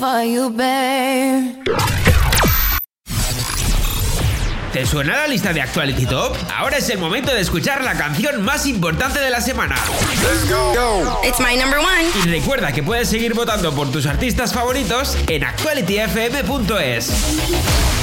For you, babe. ¿Te suena la lista de Actuality Top? Ahora es el momento de escuchar la canción más importante de la semana. It's my number one. Y recuerda que puedes seguir votando por tus artistas favoritos en actualityfm.es.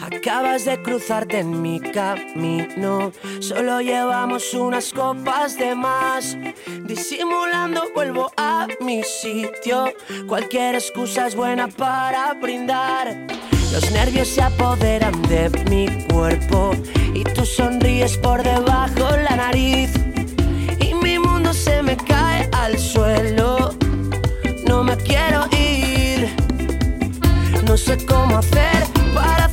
Acabas de cruzarte en mi camino, solo llevamos unas copas de más. Disimulando vuelvo a mi sitio, cualquier excusa es buena para brindar. Los nervios se apoderan de mi cuerpo y tú sonríes por debajo la nariz. Y mi mundo se me cae al suelo, no me quiero ir. No sé cómo hacer para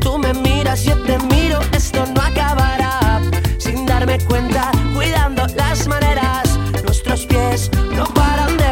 Tú me miras, yo te miro, esto no acabará. Sin darme cuenta, cuidando las maneras, nuestros pies no paran de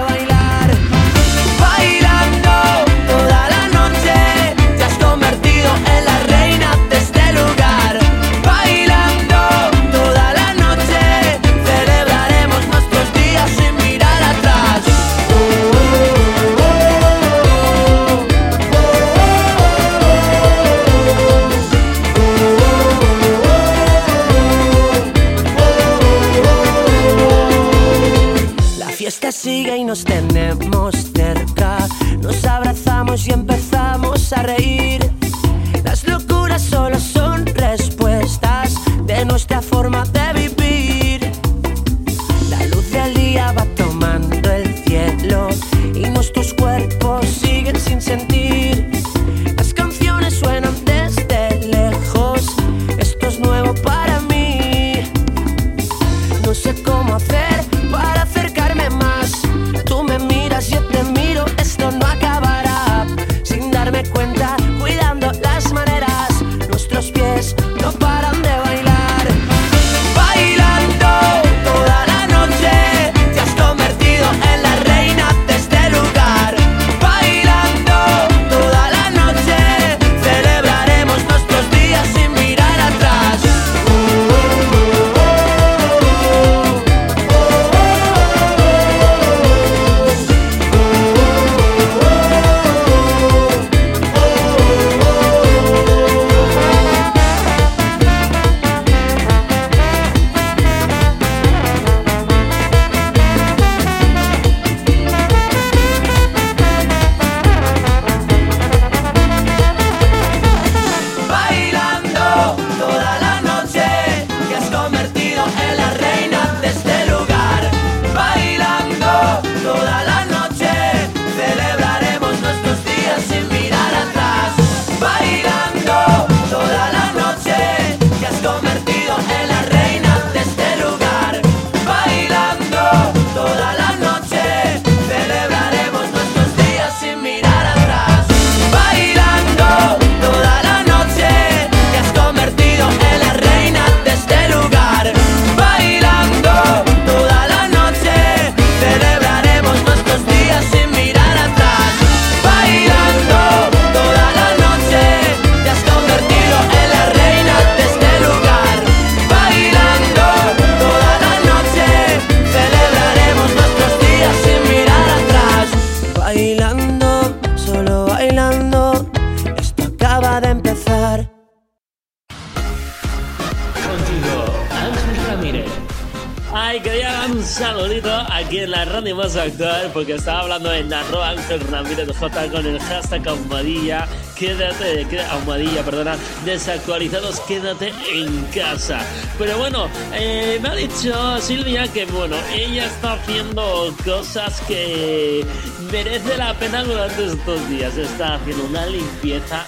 Ángel Ramírez J con el hashtag almohadilla. Quédate, almohadilla, perdona, desactualizados, quédate en casa. Pero bueno, eh, me ha dicho Silvia que bueno, ella está haciendo cosas que merece la pena durante estos días. Está haciendo una limpieza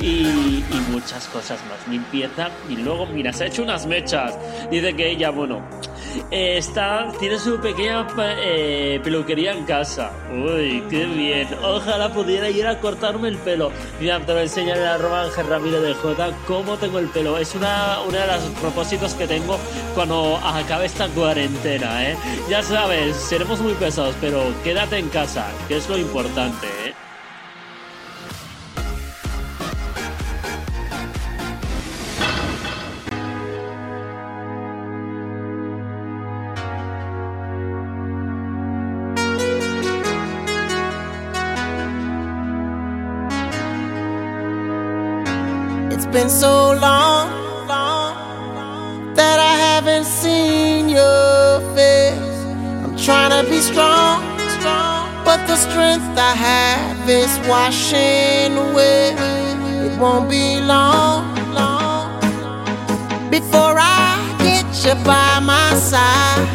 y muchas cosas más. Limpieza y luego, mira, se ha hecho unas mechas. Dice que ella, bueno, eh, está, tiene su pequeña eh, peluquería en casa. Uy, qué bien. Ojalá pudiera ir a cortarme el pelo. Mira, te voy a enseñar en arroba Ángel Ramírez de J cómo tengo el pelo. Es una, una de los propósitos que tengo cuando acabe esta cuarentena, ¿eh? Ya sabes, seremos muy pesados, pero quédate en casa, que es lo importante, ¿eh? Been so long, that I haven't seen your face. I'm trying to be strong, strong, but the strength I have is washing away. It won't be long, long before I get you by my side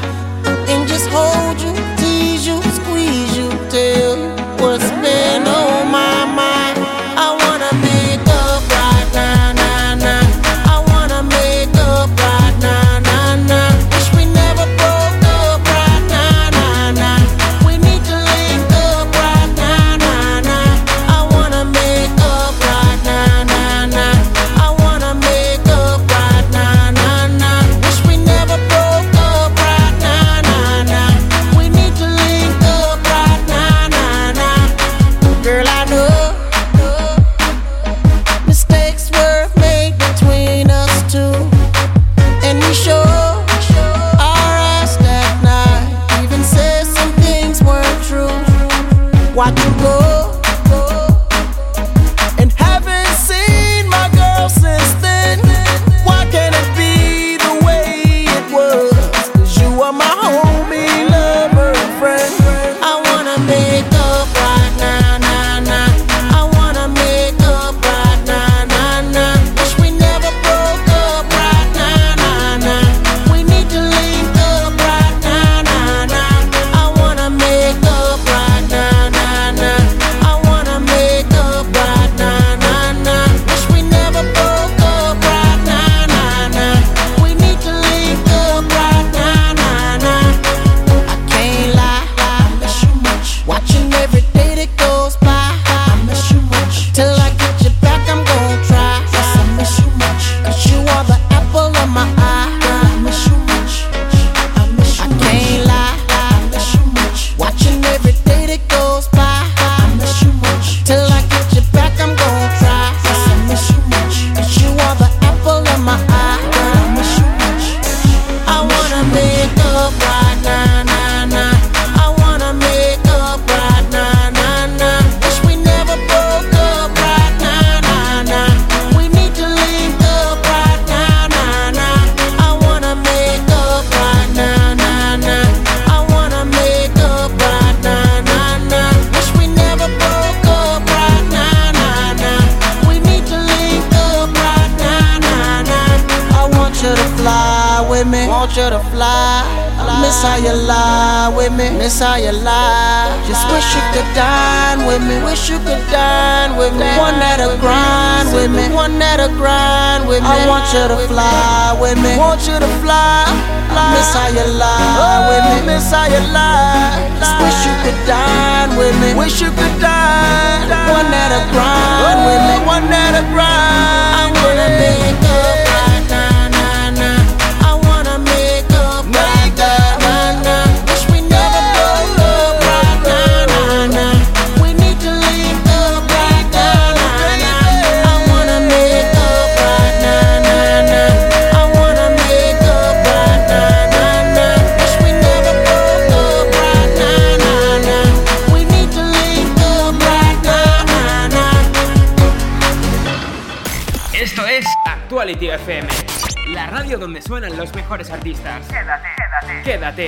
and just hold you, tease you, squeeze you, tell you what's been on with me. Want you to fly. I miss how you lie with me. Miss how you lie. Just wish you could dine with me. Wish you could dine with me. The One that'll grind with me. The One that'll grind with me. I want you to fly with me. Want you to fly. Miss how you lie with me. Miss how you lie. Just wish you could dine with me. Wish you could dine. One that'll grind with me. One that'll grind. I wanna make donde suenan los mejores artistas. Quédate, quédate. Quédate.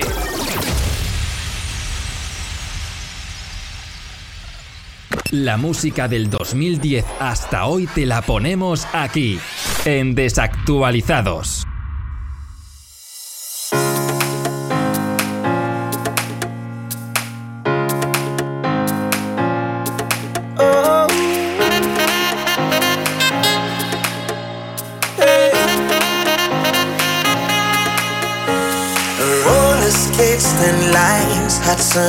La música del 2010 hasta hoy te la ponemos aquí, en Desactualizados.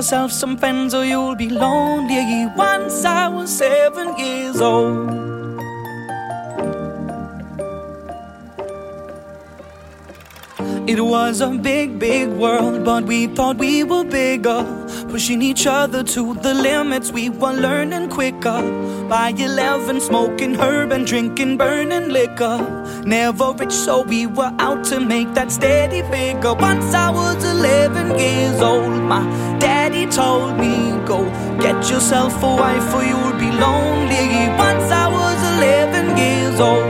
yourself some friends or you'll be lonely. Once I was seven years old. It was a big, big world, but we thought we were bigger. Pushing each other to the limits, we were learning quicker. By 11, smoking herb and drinking burning liquor. Never rich, so we were out to make that steady figure. Once I was 11 years old, my daddy told me, Go get yourself a wife, or you'll be lonely. Once I was 11 years old.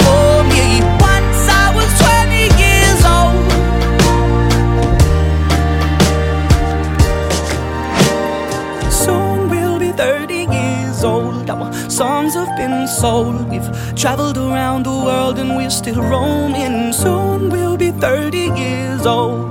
been sold. We've traveled around the world and we're still roaming. Soon we'll be 30 years old.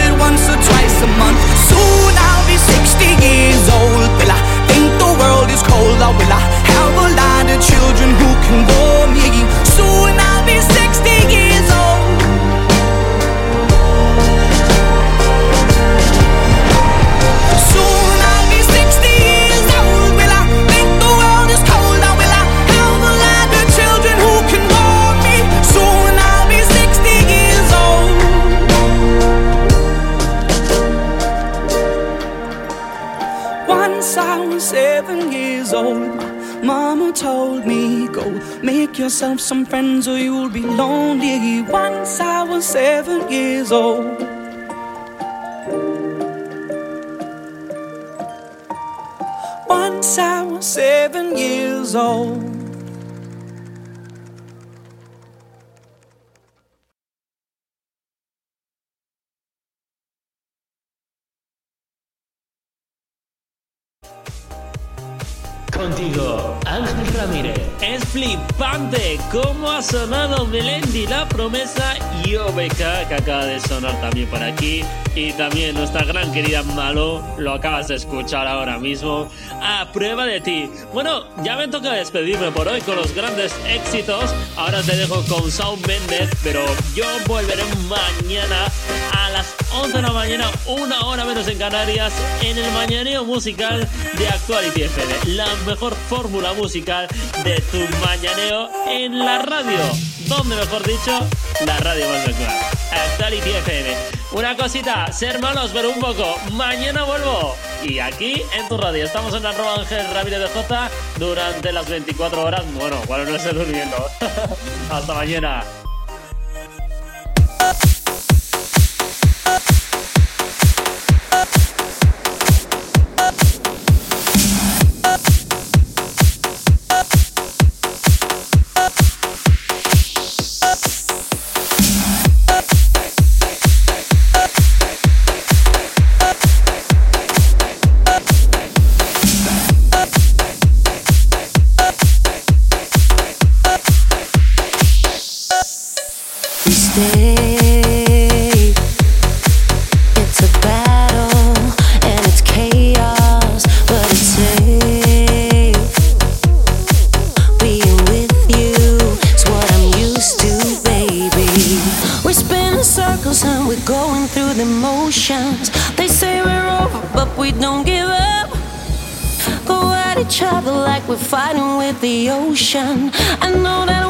once or twice a month. Soon I'll be 60 years old. Will I think the world is cold? Or will I have a lot of children who can bore me? Soon I'll be make yourself some friends or you'll be lonely. Once I was seven years old. Once I was seven years old. Flipante cómo ha sonado Melendi, la promesa y OBK que acaba de sonar también por aquí. Y también nuestra gran querida Malo, lo acabas de escuchar ahora mismo. A prueba de ti. Bueno, ya me toca despedirme por hoy con los grandes éxitos. Ahora te dejo con Sound Méndez, pero yo volveré mañana a las 11 de la mañana, una hora menos en Canarias, en el mañaneo musical de Actuality FM. La mejor fórmula musical de tu mañaneo en la radio. Donde, mejor dicho, la radio más actual. Actuality FM. Una cosita, ser malos, pero un poco. Mañana vuelvo. Y aquí en tu radio. Estamos en arroba Ángel Ramírez de J durante las 24 horas. Bueno, cuando no esté durmiendo. Hasta mañana. The ocean. I know that